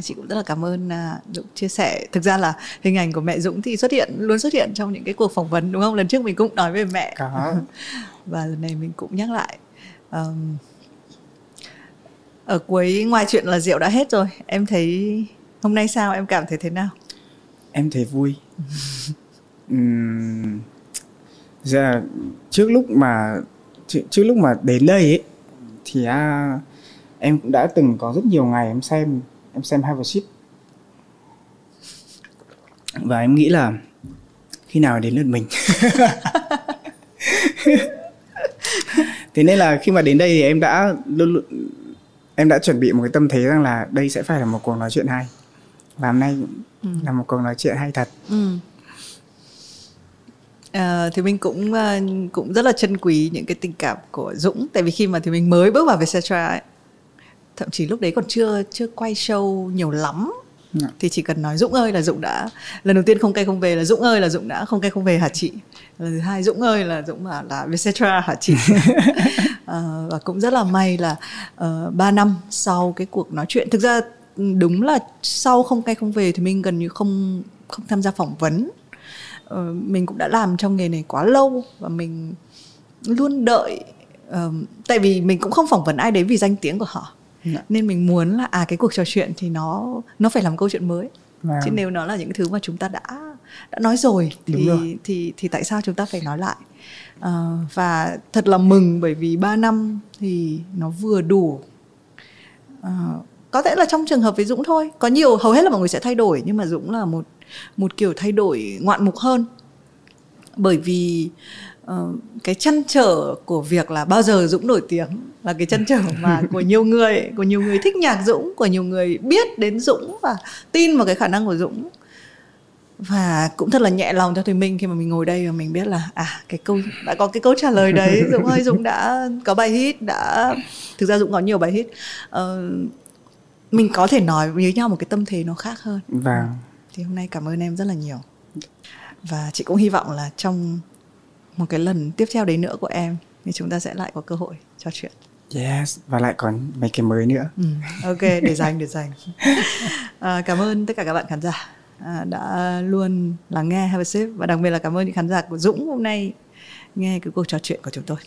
Chị cũng rất là cảm ơn Dũng chia sẻ. Thực ra là hình ảnh của mẹ Dũng thì xuất hiện luôn xuất hiện trong những cái cuộc phỏng vấn đúng không? Lần trước mình cũng nói về mẹ. Có. Và lần này mình cũng nhắc lại. Um, ở cuối ngoài chuyện là rượu đã hết rồi. Em thấy hôm nay sao? Em cảm thấy thế nào? Em thấy vui. Uhm, ra trước lúc mà trước, trước lúc mà đến đây ấy thì à, em cũng đã từng có rất nhiều ngày em xem em xem Have a Sip. Và em nghĩ là khi nào đến lượt mình. Thế nên là khi mà đến đây thì em đã luôn em đã chuẩn bị một cái tâm thế rằng là đây sẽ phải là một cuộc nói chuyện hay và hôm nay ừ. là một cuộc nói chuyện hay thật ừ. À, thì mình cũng uh, cũng rất là trân quý những cái tình cảm của Dũng tại vì khi mà thì mình mới bước vào Vietcetera ấy thậm chí lúc đấy còn chưa chưa quay show nhiều lắm dạ. thì chỉ cần nói Dũng ơi là Dũng đã lần đầu tiên không cây không về là Dũng ơi là Dũng đã không cây không về hả chị? Lần thứ hai Dũng ơi là Dũng bảo là Vietcetera hả chị? À, và cũng rất là may là uh, 3 năm sau cái cuộc nói chuyện thực ra đúng là sau không cây không về thì mình gần như không không tham gia phỏng vấn. Uh, mình cũng đã làm trong nghề này quá lâu và mình luôn đợi uh, tại vì mình cũng không phỏng vấn ai đấy vì danh tiếng của họ dạ. nên mình muốn là à cái cuộc trò chuyện thì nó nó phải làm câu chuyện mới Vâng. chứ nếu nó là những thứ mà chúng ta đã đã nói rồi thì rồi. thì thì tại sao chúng ta phải nói lại à, và thật là mừng bởi vì 3 năm thì nó vừa đủ à, có thể là trong trường hợp với Dũng thôi có nhiều hầu hết là mọi người sẽ thay đổi nhưng mà Dũng là một một kiểu thay đổi ngoạn mục hơn bởi vì uh, cái chăn trở của việc là bao giờ Dũng nổi tiếng là cái chăn trở mà của nhiều người của nhiều người thích nhạc Dũng của nhiều người biết đến Dũng và tin vào cái khả năng của Dũng. Và cũng thật là nhẹ lòng cho thùy minh khi mà mình ngồi đây và mình biết là à cái câu đã có cái câu trả lời đấy. Dũng ơi dũng đã có bài hit đã thực ra dũng có nhiều bài hit. Uh, mình có thể nói với nhau một cái tâm thế nó khác hơn. Vâng. Thì hôm nay cảm ơn em rất là nhiều. Và chị cũng hy vọng là trong một cái lần tiếp theo đấy nữa của em thì chúng ta sẽ lại có cơ hội trò chuyện. Yes và lại còn mấy cái mới nữa. Ừ, ok để dành để dành. À, cảm ơn tất cả các bạn khán giả à, đã luôn lắng nghe Have a Sip và đặc biệt là cảm ơn những khán giả của Dũng hôm nay nghe cái cuộc trò chuyện của chúng tôi